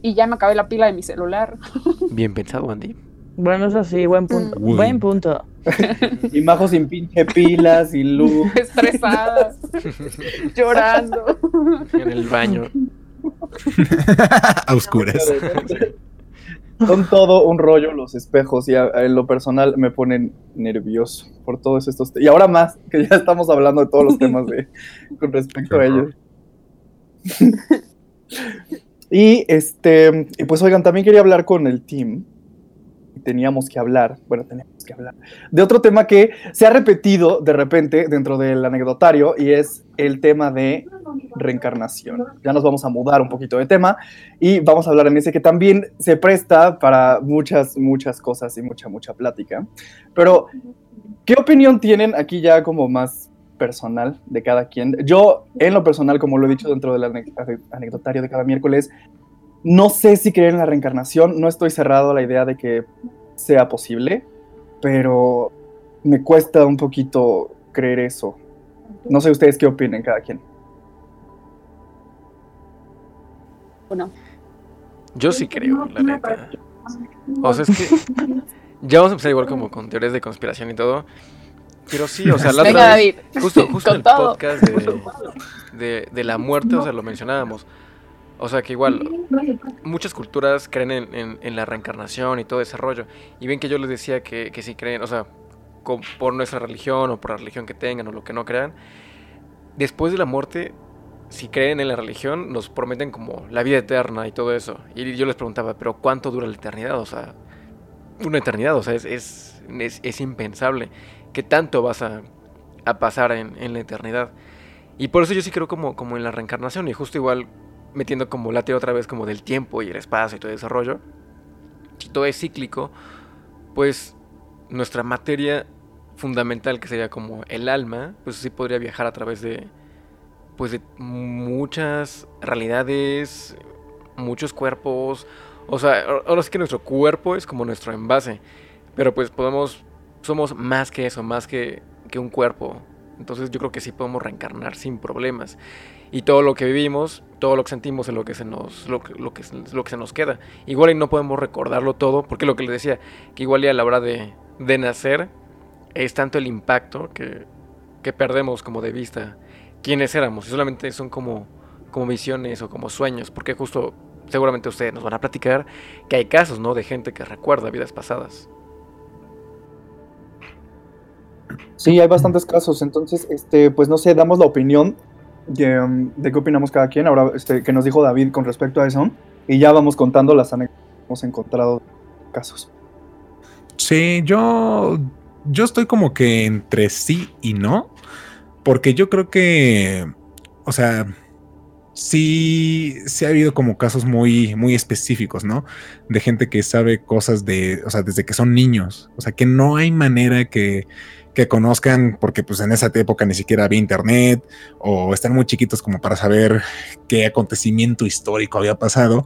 Y ya me acabé la pila de mi celular. [laughs] Bien pensado, Andy. Bueno, eso sí, buen punto. Uy. Buen punto. [laughs] Y Majo sin pinche pilas y luz. [laughs] Estresada, llorando. En el baño. [laughs] A oscuras. Son todo un rollo los espejos y a- en lo personal me ponen nervioso por todos estos te- y ahora más que ya estamos hablando de todos los temas de con respecto a ellos. y este y pues oigan, también quería hablar con el team. Teníamos que hablar, bueno, teníamos que hablar de otro tema que se ha repetido de repente dentro del anecdotario y es el tema de reencarnación. Ya nos vamos a mudar un poquito de tema y vamos a hablar en ese que también se presta para muchas, muchas cosas y mucha, mucha plática. Pero, ¿qué opinión tienen aquí ya como más personal de cada quien? Yo, en lo personal, como lo he dicho dentro del ane- ane- anecdotario de cada miércoles, no sé si creer en la reencarnación, no estoy cerrado a la idea de que sea posible, pero me cuesta un poquito creer eso. No sé ustedes qué opinen cada quien. Bueno, Yo sí creo, la neta. O sea, es que ya vamos a empezar igual como con teorías de conspiración y todo. Pero sí, o sea, la venga otra David. vez, justo, justo en Con el todo. podcast de, de, de la muerte, o sea, lo mencionábamos. O sea, que igual muchas culturas creen en, en- en la reencarnación y todo ese rollo. Y ven que yo les decía que, que sí creen, o sea, con- por nuestra religión o por la religión que tengan o lo que no crean, después de la muerte, si creen en la religión, nos prometen como la vida eterna y todo eso. Y yo les preguntaba, pero ¿cuánto dura la eternidad? O sea, una eternidad, o sea, es, es, es, es impensable. ¿Qué tanto vas a, a pasar en, en la eternidad? Y por eso yo sí creo como, como en la reencarnación y justo igual metiendo como la otra vez como del tiempo y el espacio y todo ese rollo. Si todo es cíclico, pues nuestra materia fundamental que sería como el alma, pues sí podría viajar a través de pues de muchas realidades, muchos cuerpos, o sea, ahora sí que nuestro cuerpo es como nuestro envase, pero pues podemos somos más que eso, más que, que un cuerpo. Entonces yo creo que sí podemos reencarnar sin problemas. Y todo lo que vivimos, todo lo que sentimos es lo que se nos, lo, lo que, lo que se nos queda. Igual y no podemos recordarlo todo, porque lo que les decía, que igual y a la hora de, de nacer es tanto el impacto que, que perdemos como de vista quiénes éramos. Y solamente son como, como visiones o como sueños, porque justo seguramente ustedes nos van a platicar que hay casos, ¿no? De gente que recuerda vidas pasadas. Sí, hay bastantes casos. Entonces, este, pues no sé, damos la opinión de, um, de qué opinamos cada quien. Ahora, este, que nos dijo David con respecto a eso. Y ya vamos contando las anécdotas que hemos encontrado casos. Sí, yo, yo estoy como que entre sí y no, porque yo creo que, o sea, sí, sí ha habido como casos muy, muy específicos, ¿no? De gente que sabe cosas de, o sea, desde que son niños, o sea, que no hay manera que, que conozcan, porque pues en esa época ni siquiera había internet, o están muy chiquitos como para saber qué acontecimiento histórico había pasado,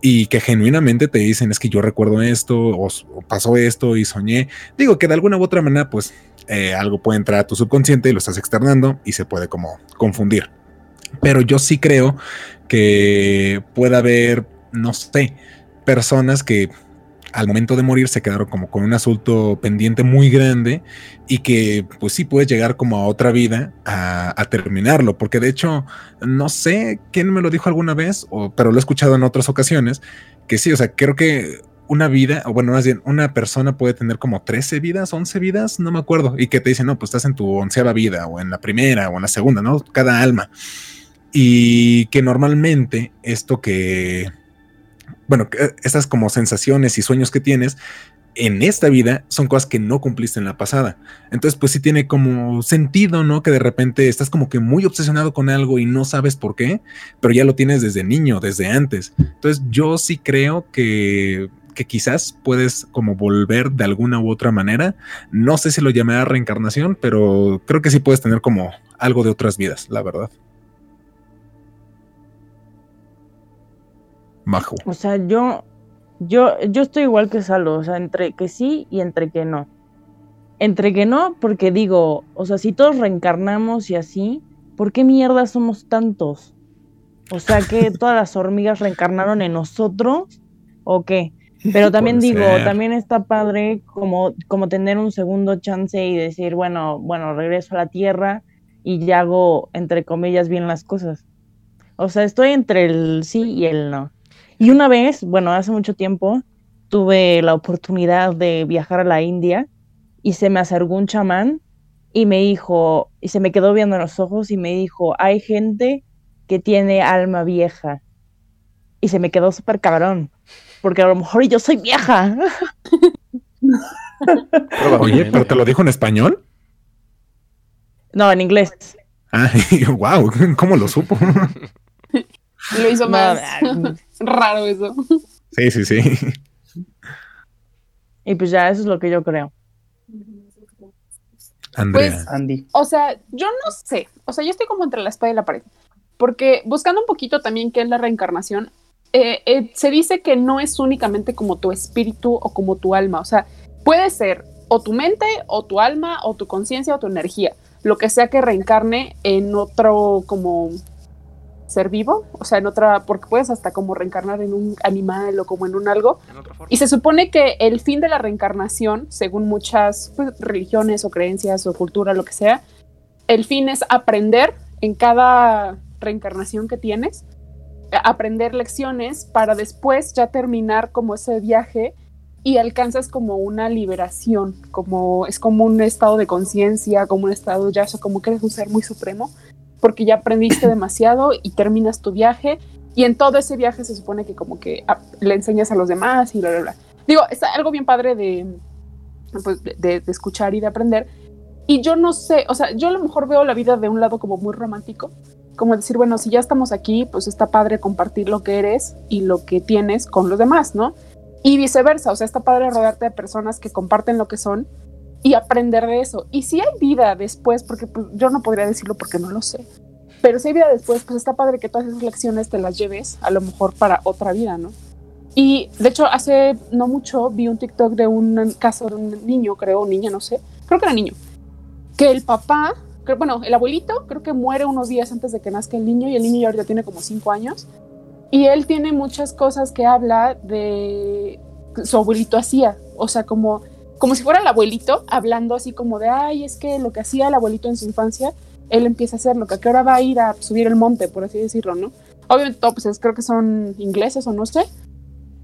y que genuinamente te dicen es que yo recuerdo esto o, pasó esto y soñé. Digo que de alguna u otra manera pues eh, algo puede entrar a tu subconsciente y lo estás externando y se puede como confundir. Pero yo sí creo que puede haber, no sé, personas que al momento de morir se quedaron como con un asunto pendiente muy grande y que pues sí puedes llegar como a otra vida a, terminarlo, porque de hecho no sé quién me lo dijo alguna vez, o, pero lo he escuchado en otras ocasiones, que sí, o sea, creo que una vida, o bueno, más bien, una persona puede tener como 13 vidas, 11 vidas, no me acuerdo, y que te dicen, no, pues estás en tu onceava vida, o en la primera, o en la segunda, ¿no? Cada alma. Y que normalmente esto que, bueno, que estas como sensaciones y sueños que tienes en esta vida son cosas que no cumpliste en la pasada. Entonces, pues sí tiene como sentido, ¿no? Que de repente estás como que muy obsesionado con algo y no sabes por qué, pero ya lo tienes desde niño, desde antes. Entonces, yo sí creo que, que quizás puedes como volver de alguna u otra manera. No sé si lo llamará reencarnación, pero creo que sí puedes tener como algo de otras vidas, la verdad. Bajo. O sea, yo, yo, yo estoy igual que Salo, o sea, entre que sí y entre que no. Entre que no, porque digo, o sea, si todos reencarnamos y así, ¿por qué mierda somos tantos? O sea, que [laughs] todas las hormigas reencarnaron en nosotros, ¿o qué? Pero también digo, ser. también está padre como, como tener un segundo chance y decir, bueno, bueno, regreso a la tierra y ya hago, entre comillas, bien las cosas. O sea, estoy entre el sí y el no. Y una vez, bueno, hace mucho tiempo, tuve la oportunidad de viajar a la India y se me acercó un chamán y me dijo, y se me quedó viendo en los ojos y me dijo, hay gente que tiene alma vieja. Y se me quedó súper cabrón, porque a lo mejor yo soy vieja. [laughs] Oye, pero te lo dijo en español. No, en inglés. Ah, [laughs] wow, ¿cómo lo supo? [laughs] Lo hizo No, más ah, raro eso. Sí, sí, sí. y pues ya, eso es lo que yo creo. Andrea. Pues, Andy. O sea, yo no sé. O sea, yo estoy como entre la espada y la pared. Porque buscando un poquito también qué es la reencarnación, eh, eh, se dice que no es únicamente como tu espíritu o como tu alma. O sea, puede ser o tu mente o tu alma o tu conciencia o tu energía. Lo que sea que reencarne en otro como ser vivo. O sea, en otra, porque puedes hasta como reencarnar en un animal o como en un algo. En. Y se supone que el fin de la reencarnación, según muchas pues, religiones o creencias o cultura, lo que sea, el fin es aprender en cada reencarnación que tienes, aprender lecciones para después ya terminar como ese viaje y alcanzas como una liberación, como es como un estado de conciencia, como un estado ya, o sea, como que eres un ser muy supremo, porque ya aprendiste [clears throat] demasiado y terminas tu viaje y en todo ese viaje se supone que como que ah, le enseñas a los demás y bla, bla, bla. Digo, es algo bien padre pues, de, de- de escuchar y de aprender. Y yo no sé, o sea, yo a lo mejor veo la vida de un lado como muy romántico, como decir, bueno, si ya estamos aquí, pues está padre compartir lo que eres y lo que tienes con los demás, ¿no? Y viceversa, o sea, está padre rodearte de personas que comparten lo que son y aprender de eso. Y si hay vida después, porque pues, yo no podría decirlo porque no lo sé, pero si hay vida después, pues está padre que todas esas lecciones te las lleves a lo mejor para otra vida, ¿no? Y de hecho, hace no mucho vi un TikTok de un caso de un niño, creo, niña, no sé, creo que era niño, que el papá, bueno, el abuelito creo que muere unos días antes de que nazca el niño y el niño ya ahorita tiene como cinco años. Y él tiene muchas cosas que habla de su abuelito hacía, o sea, como, como si fuera el abuelito hablando así como de, ay, es que lo que hacía el abuelito en su infancia, él empieza a hacerlo, que a qué hora va a ir a subir el monte, por así decirlo, ¿no? Obviamente, todo, pues es- creo que son ingleses o no sé.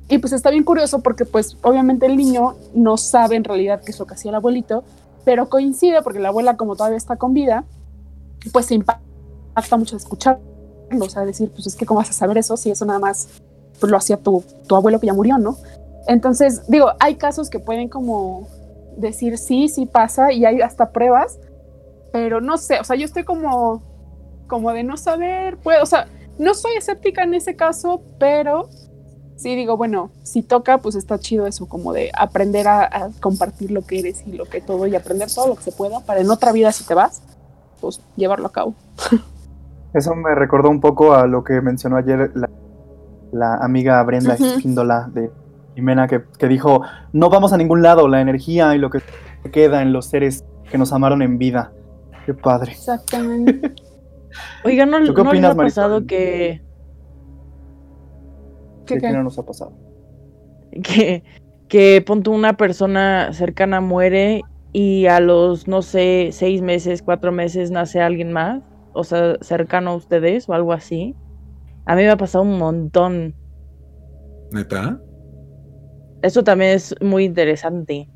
Y pues está bien curioso porque pues obviamente el niño no sabe en realidad qué es lo que hacía el abuelito, pero coincide porque la abuela como todavía está con vida, pues se impacta mucho escucharlo, o sea, decir, pues es que cómo vas a saber eso si eso nada más pues, lo hacía tu, tu abuelo que ya murió, ¿no? Entonces, digo, hay casos que pueden como decir sí, sí pasa y hay hasta pruebas, pero no sé, o sea, yo estoy como, como de no saber, pues, o sea, no soy escéptica en ese caso, pero sí digo, bueno, si toca, pues está chido eso, como de aprender a, a compartir lo que eres y lo que todo y aprender todo lo que se pueda para en otra vida, si te vas, pues llevarlo a cabo. [laughs] Eso me recordó un poco a lo que mencionó ayer la, la amiga Brenda. Espíndola de Jimena, que, que dijo, no vamos a ningún lado, la energía y lo que queda en los seres que nos amaron en vida. Qué padre. Exactamente. [laughs] Oigan, ¿no, ¿Tú qué no les opinas, ha pasado que, ¿Qué, ¿Qué, qué? qué no nos ha pasado? que, que ponte una persona cercana muere y a los, no sé, seis meses, cuatro meses nace alguien más? O sea, cercano a ustedes o algo así. A mí me ha pasado un montón. ¿Neta? Eso también es muy interesante.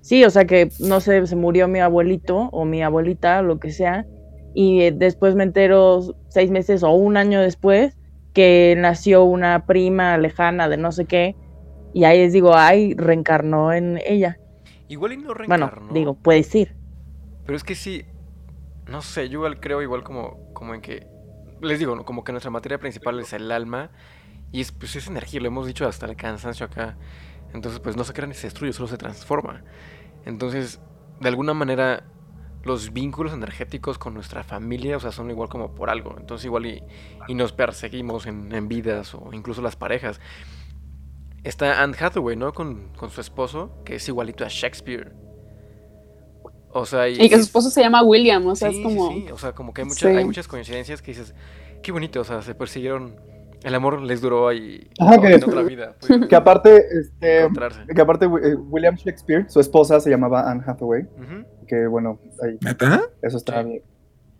Sí, o sea que, no sé, se murió mi abuelito o mi abuelita, lo que sea, y eh, después me entero seis meses o un año después que nació una prima lejana de no sé qué, y ahí les digo, ay, reencarnó en ella. Igual y no Bueno, reencarnó. digo, puedes ir. Pero es que sí, no sé, yo igual creo igual como, como en que, les digo, ¿no? como que nuestra materia principal es el alma y es, pues, es energía, lo hemos dicho hasta el cansancio acá. Entonces, pues no se crea ni se destruye, solo se transforma. Entonces, de alguna manera, los vínculos energéticos con nuestra familia, o sea, son igual como por algo. Entonces igual y, y nos perseguimos en, en vidas o incluso las parejas. Está Anne Hathaway, ¿no? Con, con su esposo, que es igualito a Shakespeare. O sea, Y que su esposo se llama William, o sea, sí, es como... sí, sí, O sea, como que hay, hay muchas coincidencias que dices, qué bonito, o sea, se persiguieron. El amor les duró ahí Ajá, que- en otra vida. pudieron [laughs] Que aparte, este, que aparte eh, William Shakespeare, su esposa se llamaba Anne Hathaway, que bueno, ahí, ¿Neta? eso está Sí. bien.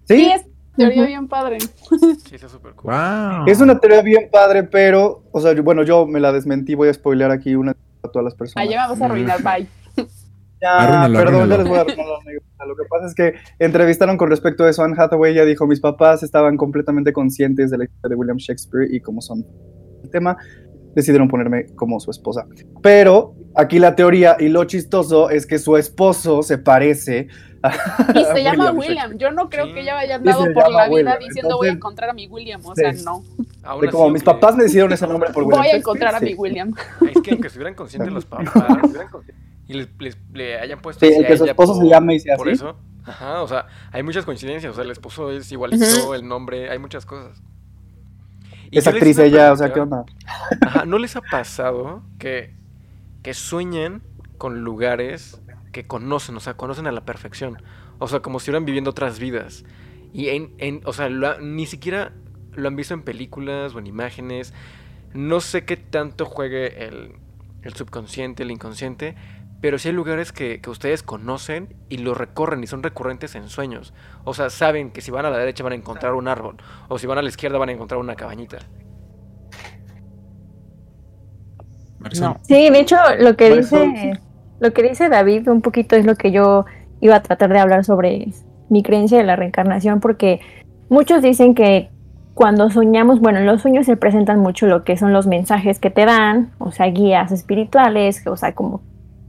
Sí, Sí, es teoría bien padre. Sí, está súper cool. Wow. es una teoría bien padre, pero, o sea, yo- bueno, yo me la desmentí, voy a spoilear aquí una a todas las personas. Me vas a arruinar, bye. Ya, Arruínalo, perdón, arruínalo. ya les voy a arruinar la anécdota. Lo que pasa es que entrevistaron con respecto a eso a Anne Hathaway, ella dijo, mis papás estaban completamente conscientes de la historia de William Shakespeare y como son el tema, decidieron ponerme como su esposa. Pero aquí la teoría y lo chistoso es que su esposo se parece a Y se [laughs] llama William William. Yo no creo Sí. que ella haya Y andado por la vida William, diciendo voy a encontrar a mi William. O sea, Sí. no. De como mis papás me decidieron ese nombre por William Voy a encontrar a mi William. Es que aunque estuvieran conscientes los papás y les, les- le hayan puesto Sí, el que su esposo se llame y sea por así. eso. Ajá, o sea, hay muchas coincidencias. O sea, el esposo es igualito, el nombre, hay muchas cosas. Y Es actriz ella, o sea, ¿qué onda? Ajá, ¿no les ha pasado que, que sueñan con lugares que conocen, o sea, conocen a la perfección? O sea, como si estuvieran viviendo otras vidas. Y, en, en- o sea, lo ni siquiera lo han visto en películas o en imágenes. No sé qué tanto juegue el, el subconsciente, el inconsciente, pero sí hay lugares que, que ustedes conocen y los recorren y son recurrentes en sueños. O sea, saben que si van a la derecha van a encontrar un árbol, o si van a la izquierda van a encontrar una cabañita. No. Sí, de hecho, lo que Marisol, dice, lo que dice David un poquito es lo que yo iba a tratar de hablar sobre mi creencia de la reencarnación, porque muchos dicen que cuando soñamos, bueno, en los sueños se presentan mucho lo que son los mensajes que te dan, o sea, guías espirituales, o sea, como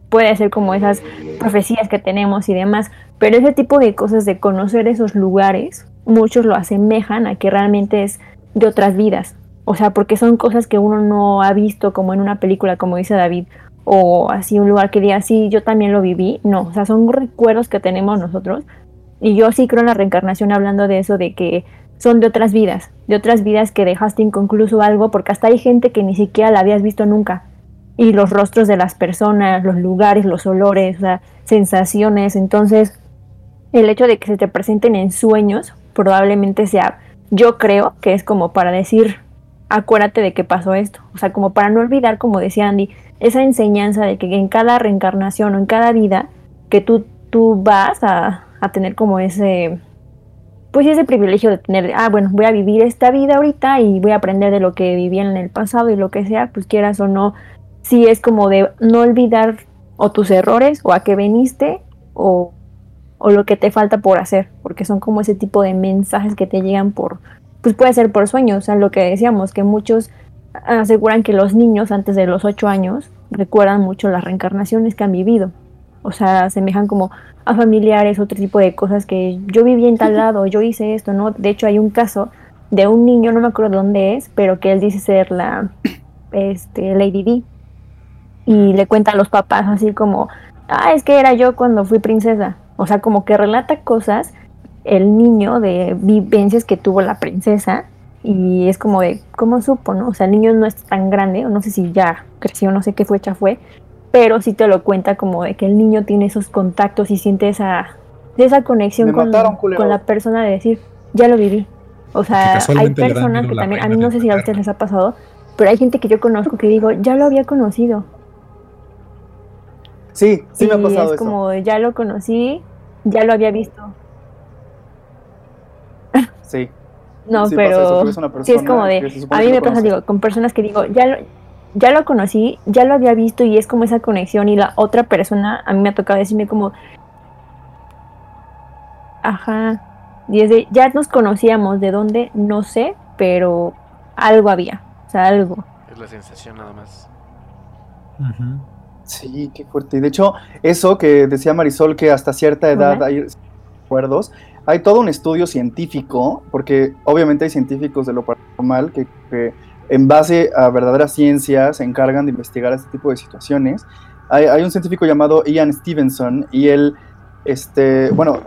puede ser como esas profecías que tenemos y demás, pero ese tipo de cosas de conocer esos lugares, muchos lo asemejan a que realmente es de otras vidas, o sea, porque son cosas que uno no ha visto como en una película, como dice David, o así un lugar que diga, sí, yo también lo viví, no, o sea, son recuerdos que tenemos nosotros, y yo sí creo en la reencarnación hablando de eso, de que son de otras vidas, de otras vidas que dejaste inconcluso algo, porque hasta hay gente que ni siquiera la habías visto nunca. Y los rostros de las personas, los lugares, los olores, sea, sensaciones. Entonces, el hecho de que se te presenten en sueños probablemente sea, yo creo que es como para decir, acuérdate de que pasó esto. O sea, como para no olvidar, como decía Andy, esa enseñanza de que en cada reencarnación o en cada vida que tú, tú vas a, a tener como ese, pues ese privilegio de tener, ah, bueno, voy a vivir esta vida ahorita y voy a aprender de lo que viví en el pasado y lo que sea, pues quieras o no, sí es como de no olvidar o tus errores o a qué veniste o, o lo que te falta por hacer, porque son como ese tipo de mensajes que te llegan por, pues puede ser por sueños, o sea, lo que decíamos, que muchos aseguran que los niños antes de los ocho años recuerdan mucho las reencarnaciones que han vivido, o sea, asemejan como a familiares, otro tipo de cosas que yo viví en tal [laughs] lado, yo hice esto, ¿no? De hecho, hay un caso de un niño, no me acuerdo dónde es, pero que él dice ser la este, Lady D. Y le cuenta a los papás así como, ah, es que era yo cuando fui princesa. O sea, como que relata cosas el niño de vivencias que tuvo la princesa. Y es como de, ¿cómo supo, no? O sea, el niño no es tan grande, o no sé si ya creció, no sé qué fecha fue, pero sí te lo cuenta como de que el niño tiene esos contactos y siente esa, esa conexión con, mataron, con la persona de decir, ya lo viví. O sea, hay personas que también, a mí no sé si a ustedes les ha pasado, pero hay gente que yo conozco que digo, ya lo había conocido. Sí, sí me ha Y pasado es eso. como, ya lo conocí, ya lo había visto. Sí. No, sí eso, pero que es una sí es como de, a mí me pasa, digo, con personas que digo, ya lo, ya lo conocí, ya lo había visto y es como esa conexión y la otra persona a mí me ha tocado decirme como, ajá, y es de, ya nos conocíamos, ¿de dónde? No sé, pero algo había, o sea, algo. Es la sensación nada más. Ujú. Sí, qué fuerte. Y de hecho, eso que decía Marisol, que hasta cierta edad hay recuerdos, hay todo un estudio científico, porque obviamente hay científicos de lo paranormal que, que en base a verdadera ciencia se encargan de investigar este tipo de situaciones. Hay, hay un científico llamado Ian Stevenson y él, este, bueno,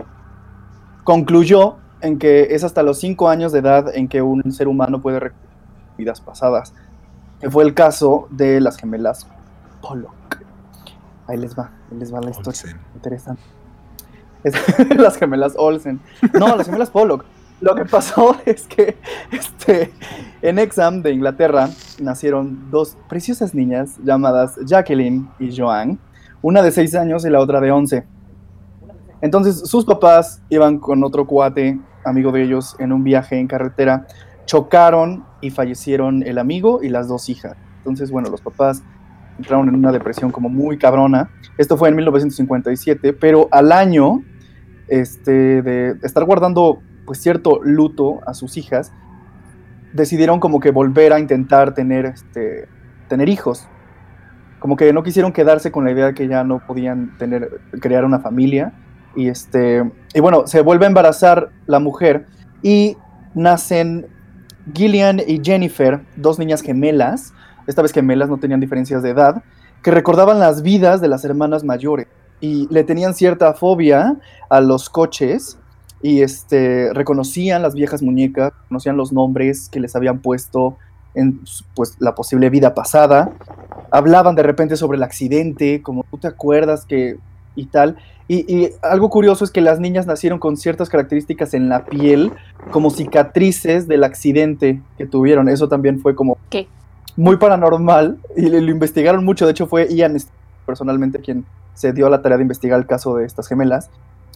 concluyó en que es hasta los 5 años de edad en que un ser humano puede recordar vidas pasadas, que fue el caso de las gemelas Pollock. Ahí les va, ahí les va la historia. Interesante. Es- [laughs] las gemelas Olsen. No, las gemelas Pollock. Lo que pasó [laughs] es que este, en Exham de Inglaterra nacieron dos preciosas niñas llamadas Jacqueline y Joan, una de 6 años y la otra de 11. Entonces sus papás iban con otro cuate, amigo de ellos, en un viaje en carretera, chocaron y fallecieron el amigo y las dos hijas. Entonces, bueno, los papás entraron en una depresión como muy cabrona. Esto fue en 1957, pero al año este, de estar guardando pues cierto luto a sus hijas, decidieron como que volver a intentar tener, este, tener hijos. Como que no quisieron quedarse con la idea de que ya no podían tener, crear una familia. Y, este, y bueno, se vuelve a embarazar la mujer y nacen Gillian y Jennifer, dos niñas gemelas, esta vez gemelas no tenían diferencias de edad, que recordaban las vidas de las hermanas mayores y le tenían cierta fobia a los coches y este, reconocían las viejas muñecas, conocían los nombres que les habían puesto en pues, la posible vida pasada, hablaban de repente sobre el accidente, como tú te acuerdas que y tal. Y, y algo curioso es que las niñas nacieron con ciertas características en la piel, como cicatrices del accidente que tuvieron. Eso también fue como ¿Qué? Muy paranormal y lo, investigaron mucho. De hecho, fue Ian personalmente quien se dio a la tarea de investigar el caso de estas gemelas.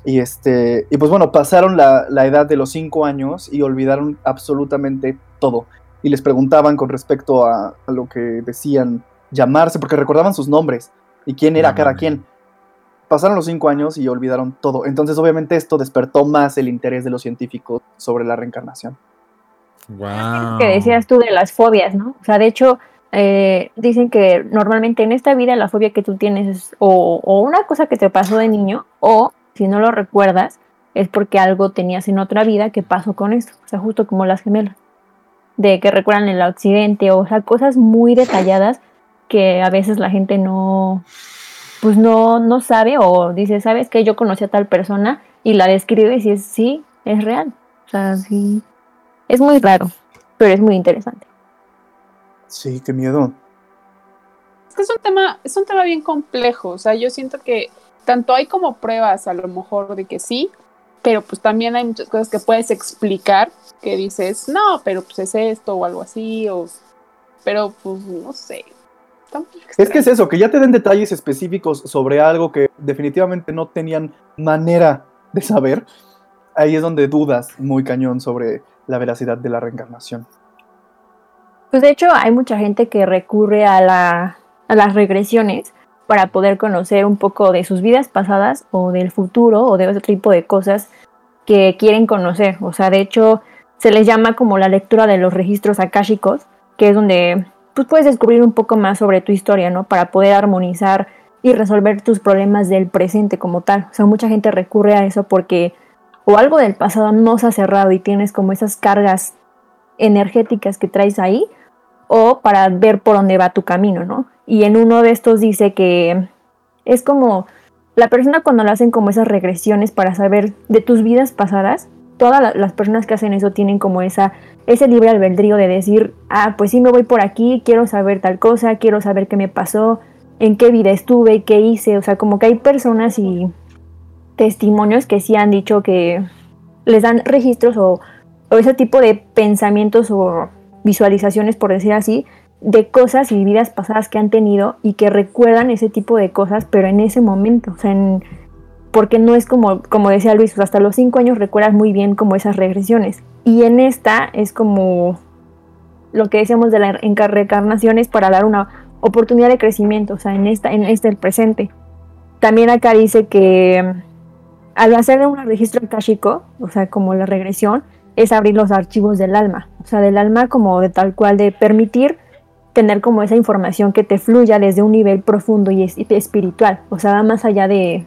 Y, este, y pues bueno, pasaron la, la edad de los cinco años y olvidaron absolutamente todo. Y les preguntaban con respecto a, a lo que decían llamarse, porque recordaban sus nombres y quién era No cada quien. Pasaron los cinco años y olvidaron todo. Entonces, obviamente, esto despertó más el interés de los científicos sobre la reencarnación. Wow. que decías tú de las fobias, ¿no? O sea, de hecho, eh, dicen que normalmente en esta vida la fobia que tú tienes es o, una cosa que te pasó de niño, o si no lo recuerdas, es porque algo tenías en otra vida que pasó con esto. O sea, justo como las gemelas. De que recuerdan el accidente, o sea, cosas muy detalladas que a veces la gente no, pues no, no sabe, o dice, ¿sabes que Yo conocí a tal persona y la describe y si es sí, es real. O sea, sí. Es muy raro, pero es muy interesante. Sí, qué miedo. Es que es un tema, es un tema bien complejo. O sea, yo siento que tanto hay como pruebas a lo mejor de que sí, pero pues también hay muchas cosas que puedes explicar que dices, no, pero pues es esto o algo así, o pero pues no sé. Es que es eso, que ya te den detalles específicos sobre algo que definitivamente no tenían manera de saber. Ahí es donde dudas muy cañón sobre la veracidad de la reencarnación. Pues de hecho hay mucha gente que recurre a, la, a las regresiones para poder conocer un poco de sus vidas pasadas o del futuro o de otro tipo de cosas que quieren conocer. O sea, de hecho se les llama como la lectura de los registros akáshicos, que es donde pues, puedes descubrir un poco más sobre tu historia, ¿no? Para poder armonizar y resolver tus problemas del presente como tal. O sea, mucha gente recurre a eso porque o algo del pasado no se ha cerrado y tienes como esas cargas energéticas que traes ahí, o para ver por dónde va tu camino, ¿no? Y en uno de estos dice que es como la persona cuando le hacen como esas regresiones para saber de tus vidas pasadas, todas la- las personas que hacen eso tienen como esa ese libre albedrío de decir, ah, pues sí me voy por aquí, quiero saber tal cosa, quiero saber qué me pasó, en qué vida estuve, qué hice, o sea, como que hay personas y testimonios que sí han dicho que les dan registros o, ese tipo de pensamientos o visualizaciones, por decir así, de cosas y vidas pasadas que han tenido y que recuerdan ese tipo de cosas, pero en ese momento, o sea, en- porque no es como, como decía Luis, sea, hasta los cinco años recuerdas muy bien como esas regresiones. Y en esta es como lo que decíamos de la encar- reencarnación es para dar una oportunidad de crecimiento, o sea, en esta, en este el presente. También acá dice que al hacer un registro akáshico, o sea, como la regresión, es abrir los archivos del alma, o sea, del alma como de tal cual, de permitir tener como esa información que te fluya desde un nivel profundo y es- y espiritual, o sea, va más allá de,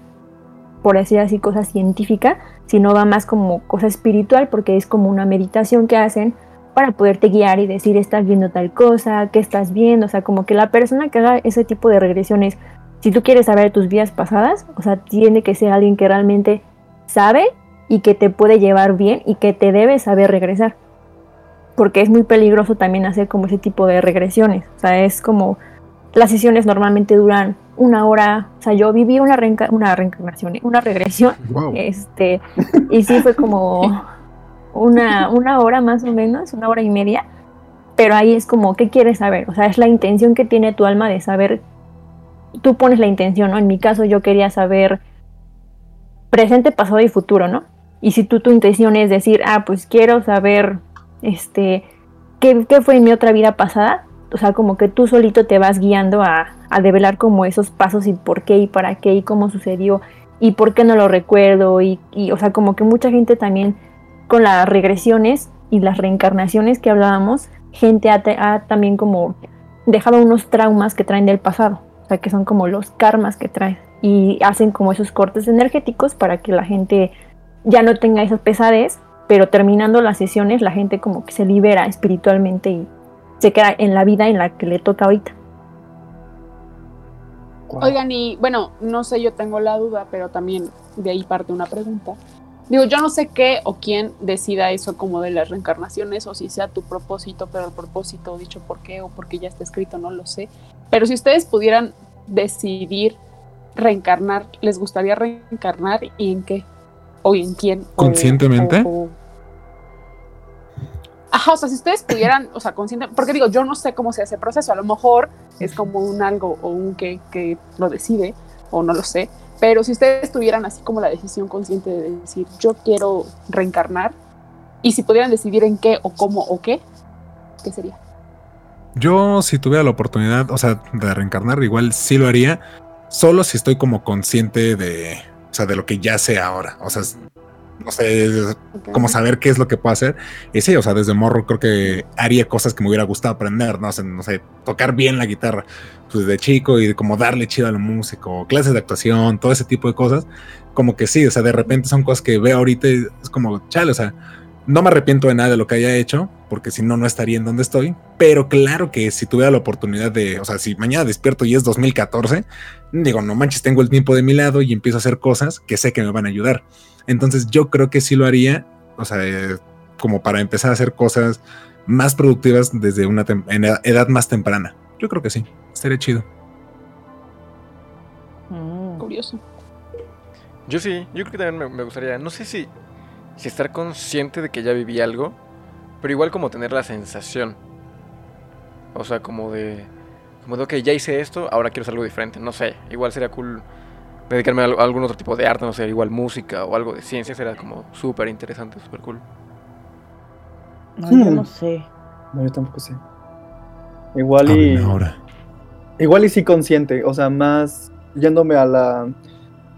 por decir así, cosa científica, sino va más como cosa espiritual, porque es como una meditación que hacen para poderte guiar y decir, estás viendo tal cosa, qué estás viendo, o sea, como que la persona que haga ese tipo de regresiones, si tú quieres saber tus vidas pasadas, o sea, tiene que ser alguien que realmente sabe y que te puede llevar bien y que te debe saber regresar. Porque es muy peligroso también hacer como ese tipo de regresiones. O sea, es como las sesiones normalmente duran una hora. O sea, yo viví una, reenca- una reencarnación, ¿eh? una regresión. Wow. Este, y sí fue como una, una hora más o menos, una hora y media. Pero ahí es como, ¿qué quieres saber? O sea, es la intención que tiene tu alma de saber. Tú pones la intención, ¿no? En mi caso, yo quería saber presente, pasado y futuro, ¿no? Y si tú tu intención es decir, ah, pues quiero saber, este, qué, qué fue en mi otra vida pasada, o sea, como que tú solito te vas guiando a, a develar como esos pasos y por qué y para qué y cómo sucedió y por qué no lo recuerdo y, y, o sea, como que mucha gente también con las regresiones y las reencarnaciones que hablábamos, gente ha, ha también como dejado unos traumas que traen del pasado, o sea, que son como los karmas que traen y hacen como esos cortes energéticos para que la gente ya no tenga esas pesadez, pero terminando las sesiones la gente como que se libera espiritualmente y se queda en la vida en la que le toca ahorita. Wow. Oigan, y bueno, no sé, yo tengo la duda, pero también de ahí parte una pregunta. Digo, yo no sé qué o quién decida eso como de las reencarnaciones o si sea tu propósito, pero el propósito dicho por qué o porque ya está escrito, no lo sé. Pero si ustedes pudieran decidir reencarnar, ¿les gustaría reencarnar y en qué? ¿O en quién? ¿Conscientemente? o- o- Ajá, o sea, si ustedes pudieran, o sea, consciente, porque digo, yo no sé cómo se hace el proceso, a lo mejor es como un algo o un que, que lo decide, o no lo sé, pero si ustedes tuvieran así como la decisión consciente de decir, yo quiero reencarnar, y si pudieran decidir en qué o cómo o qué, ¿qué sería? Yo, si tuviera la oportunidad, o sea, de reencarnar, igual sí lo haría, solo si estoy como consciente de, o sea, de lo que ya sé ahora. O sea, no sé, Ok. como saber qué es lo que puedo hacer. Y sí, o sea, desde morro creo que haría cosas que me hubiera gustado aprender, ¿no? O sea, no sé, tocar bien la guitarra, pues de chico y como darle chido a la música, o clases de actuación, todo ese tipo de cosas. Como que sí, o sea, de repente son cosas que veo ahorita y es como, chale, o sea, no me arrepiento de nada de lo que haya hecho, porque si no, no estaría en donde estoy. Pero claro que si tuviera la oportunidad de, o sea, si mañana despierto y es 2014, digo, no manches, tengo el tiempo de mi lado y empiezo a hacer cosas que sé que me van a ayudar. Entonces yo creo que sí lo haría, o sea, eh, como para empezar a hacer cosas más productivas desde una en edad- edad más temprana. Yo creo que sí, estaría chido. Mm. Curioso. Yo sí, yo creo que también me, me gustaría, no sé si, si estar consciente de que ya viví algo, pero igual como tener la sensación. O sea, como de, como de, ok, ya hice esto, ahora quiero hacer algo diferente. No sé, igual sería cool dedicarme a, al- a algún otro tipo de arte, no sé, igual música o algo de ciencia, sería como súper interesante, súper cool. No, yo Hmm. no sé. No, yo tampoco sé. Igual y. Ahora. Igual y sí consciente, o sea, más yéndome a la,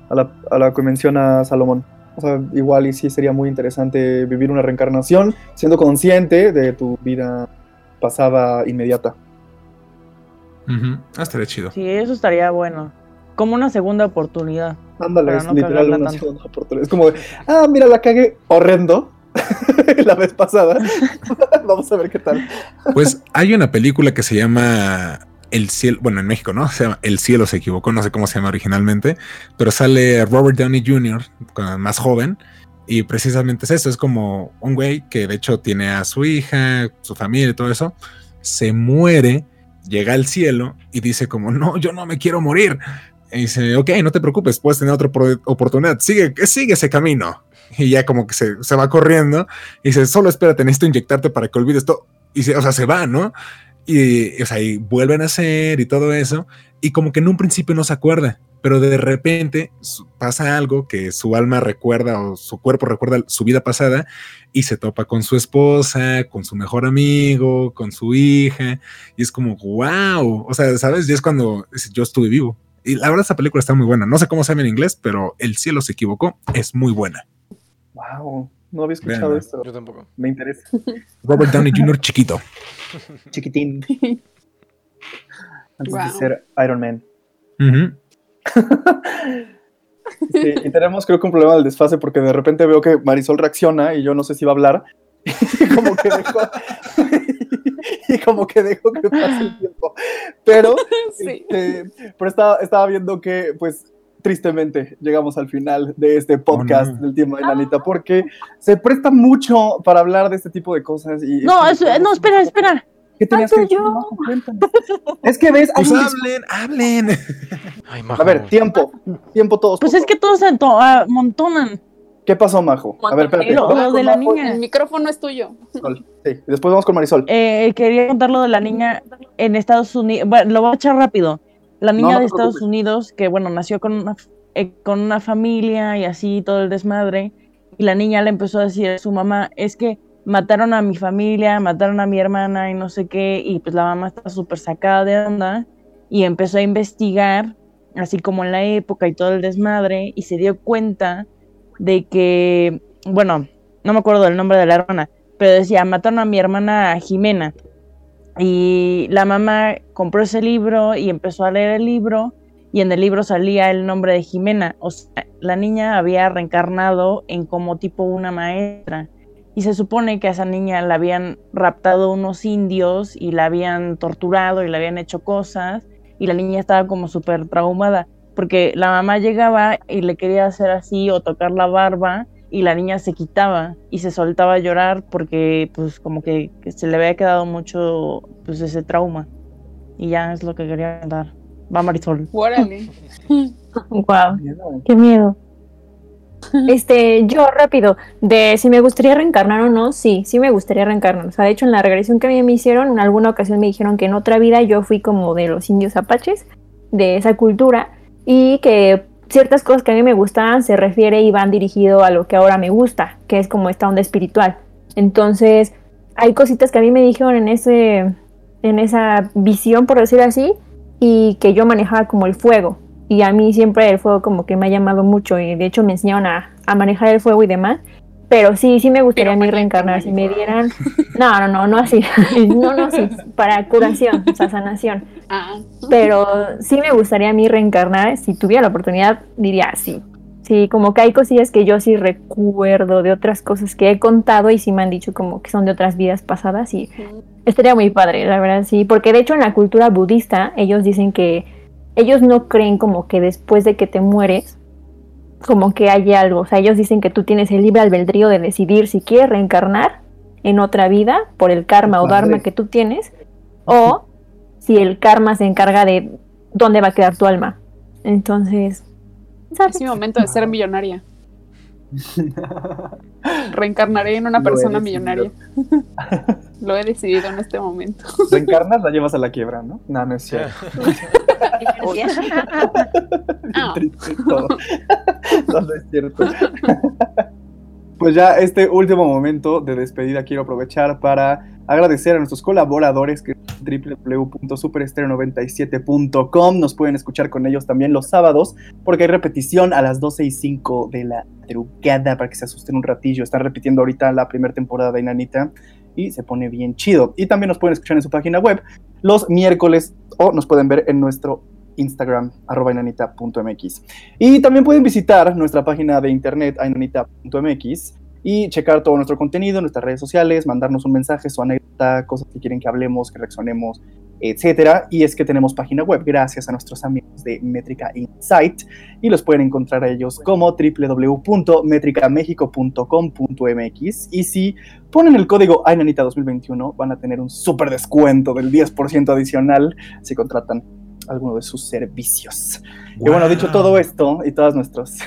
a la, a la que menciona Salomón. O sea, igual y sí sería muy interesante vivir una reencarnación siendo consciente de tu vida pasada inmediata. Ujú, ah, estaría chido. Sí, eso estaría bueno. Como una segunda oportunidad. Ándale, es no literal una tanto. segunda oportunidad. Es como de, ah, mira, la cagué horrendo [laughs] la vez pasada. [laughs] [laughs] Vamos a ver qué tal. Pues hay una película que se llama El cielo, bueno, en México, ¿no? Se llama El cielo se equivocó, no sé cómo se llama originalmente, pero sale Robert Downey Jr., más joven, y precisamente es eso, es como un güey que de hecho tiene a su hija, su familia y todo eso, se muere, llega al cielo y dice como, no, yo no me quiero morir. Y dice, ok, no te preocupes, puedes tener otra opor- oportunidad, sigue, sigue ese camino. Y ya como que se, se va corriendo y dice, solo espérate, necesito inyectarte para que olvides todo. Y se, o sea, se va, ¿no? Y, o sea, y vuelven a hacer y todo eso. Y como que en un principio no se acuerda, pero de repente pasa algo que su alma recuerda o su cuerpo recuerda su vida pasada y se topa con su esposa, con su mejor amigo, con su hija. Y es como, wow. O sea, ¿sabes? Y es cuando yo estuve vivo. Y la verdad, esa película está muy buena. No sé cómo se llama en inglés, pero El cielo se equivocó. Es muy buena. Wow, no había escuchado esto. Yo tampoco. Me interesa. [laughs] Robert Downey Jr. chiquito. [laughs] Chiquitín. [laughs] Antes de ser Iron Man. Sí, y tenemos creo que un problema del desfase porque de repente veo que Marisol reacciona y yo no sé si va a hablar. Y como que dejo, y como que dejo que pase el tiempo. Pero, Sí. este, pero estaba, estaba viendo que pues tristemente llegamos al final de este podcast no. del tiempo de Nanita porque se presta mucho para hablar de este tipo de cosas y No, es- no, espera, espera. ¿Qué tenías Ah, que yo. Es que ves, Pues hablen, hablen. [laughs] Ay, majo. A ver, tiempo, tiempo todos. Pues es que todos se to- amontonan. ¿Qué pasó, Majo? A ver, espérate. Lo- lo de la Majo niña. El micrófono es tuyo. Sí, después vamos con Marisol. Eh, quería contar lo de la niña en Estados Unidos. Bueno, lo voy a echar rápido. La niña no de Estados preocupes. Unidos, que bueno, nació con una, eh, con una familia y así todo el desmadre. Y la niña le empezó a decir a su mamá, es que mataron a mi familia, mataron a mi hermana y no sé qué. Y pues la mamá está súper sacada de onda y empezó a investigar, así como en la época y todo el desmadre. Y se dio cuenta de que, bueno, no me acuerdo del nombre de la hermana, pero decía, mataron a mi hermana Jimena. Y la mamá compró ese libro y empezó a leer el libro y en el libro salía el nombre de Jimena. O sea, la niña había reencarnado en como tipo una maestra. Y se supone que a esa niña la habían raptado unos indios y la habían torturado y le habían hecho cosas. Y la niña estaba como súper traumada porque la mamá llegaba y le quería hacer así o tocar la barba y la niña se quitaba y se soltaba a llorar porque pues como que, que se le había quedado mucho pues ese trauma y ya es lo que quería dar va Marisol Órale. [laughs] Wow, Miedo. qué miedo. Este, yo rápido, de si me gustaría reencarnar o no, sí, sí me gustaría reencarnar. O sea, de hecho, en la regresión que a mí me hicieron, en alguna ocasión me dijeron que en otra vida yo fui como de los indios apaches, de esa cultura, y que ciertas cosas que a mí me gustaban se refiere y van dirigido a lo que ahora me gusta, que es como esta onda espiritual. Entonces, hay cositas que a mí me dijeron en ese, en esa visión, por decir así, y que yo manejaba como el fuego. Y a mí siempre el fuego como que me ha llamado mucho y de hecho me enseñaron a, a manejar el fuego y demás. Pero sí, sí me gustaría a mí reencarnar. Si me dieran... No, no, no, no así. [laughs] No, no así. Para curación, o sea, sanación. Ah, Pero sí me gustaría a mí reencarnar. Si tuviera la oportunidad, diría sí. Sí, como que hay cosillas que yo sí recuerdo de otras cosas que he contado y sí me han dicho como que son de otras vidas pasadas y estaría muy padre, la verdad, sí. Porque de hecho en la cultura budista ellos dicen que ellos no creen como que después de que te mueres, como que hay algo. O sea, ellos dicen que tú tienes el libre albedrío de decidir si quieres reencarnar en otra vida por el karma o dharma que tú tienes o si el karma se encarga de dónde va a quedar tu alma. Entonces, ¿sabes? es mi momento de ser millonaria. [laughs] Reencarnaré en una persona millonaria. [laughs] Lo he decidido en este momento. Reencarnas, la llevas a la quiebra, ¿no? No, no es cierto. [laughs] [laughs] Ah. Triste todo. No, no es cierto. Pues ya este último momento de despedida quiero aprovechar para agradecer a nuestros colaboradores que es www.superestereo97.com nos pueden escuchar con ellos también los sábados porque hay repetición a las 12 y 5 de la madrugada para que se asusten un ratillo. Están repitiendo ahorita la primera temporada de Inanita y se pone bien chido. Y también nos pueden escuchar en su página web los miércoles o nos pueden ver en nuestro Instagram, arroba inanita.mx. Y también pueden visitar nuestra página de internet, inanita.mx, y checar todo nuestro contenido en nuestras redes sociales, mandarnos un mensaje, su anécdota, cosas que quieren que hablemos, que reaccionemos, etcétera. Y es que tenemos página web gracias a nuestros amigos de Métrica Insight y los pueden encontrar a ellos como www.metricamexico.com.mx y si ponen el código AINANITA 2021 van a tener un súper descuento del 10% adicional si contratan alguno de sus servicios. Y bueno, dicho todo esto y todas nuestras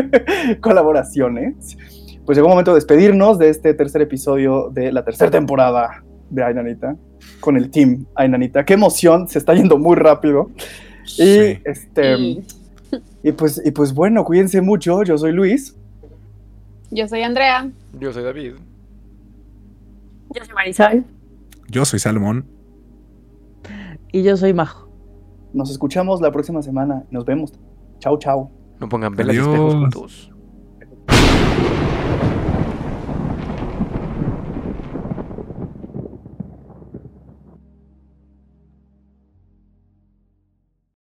[laughs] colaboraciones, pues llegó el momento de despedirnos de este tercer episodio de la tercera temporada de Ainanita con el team Ainanita. Qué emoción, se está yendo muy rápido. Y Sí. este Y y pues y pues bueno, cuídense mucho. Yo soy Luis. yo soy Andrea. Yo soy David. Yo soy Marisol. Yo soy Salomón. y yo soy Majo Nos escuchamos la próxima semana. Nos vemos. Chao, chao. No pongan velas y espejos juntos.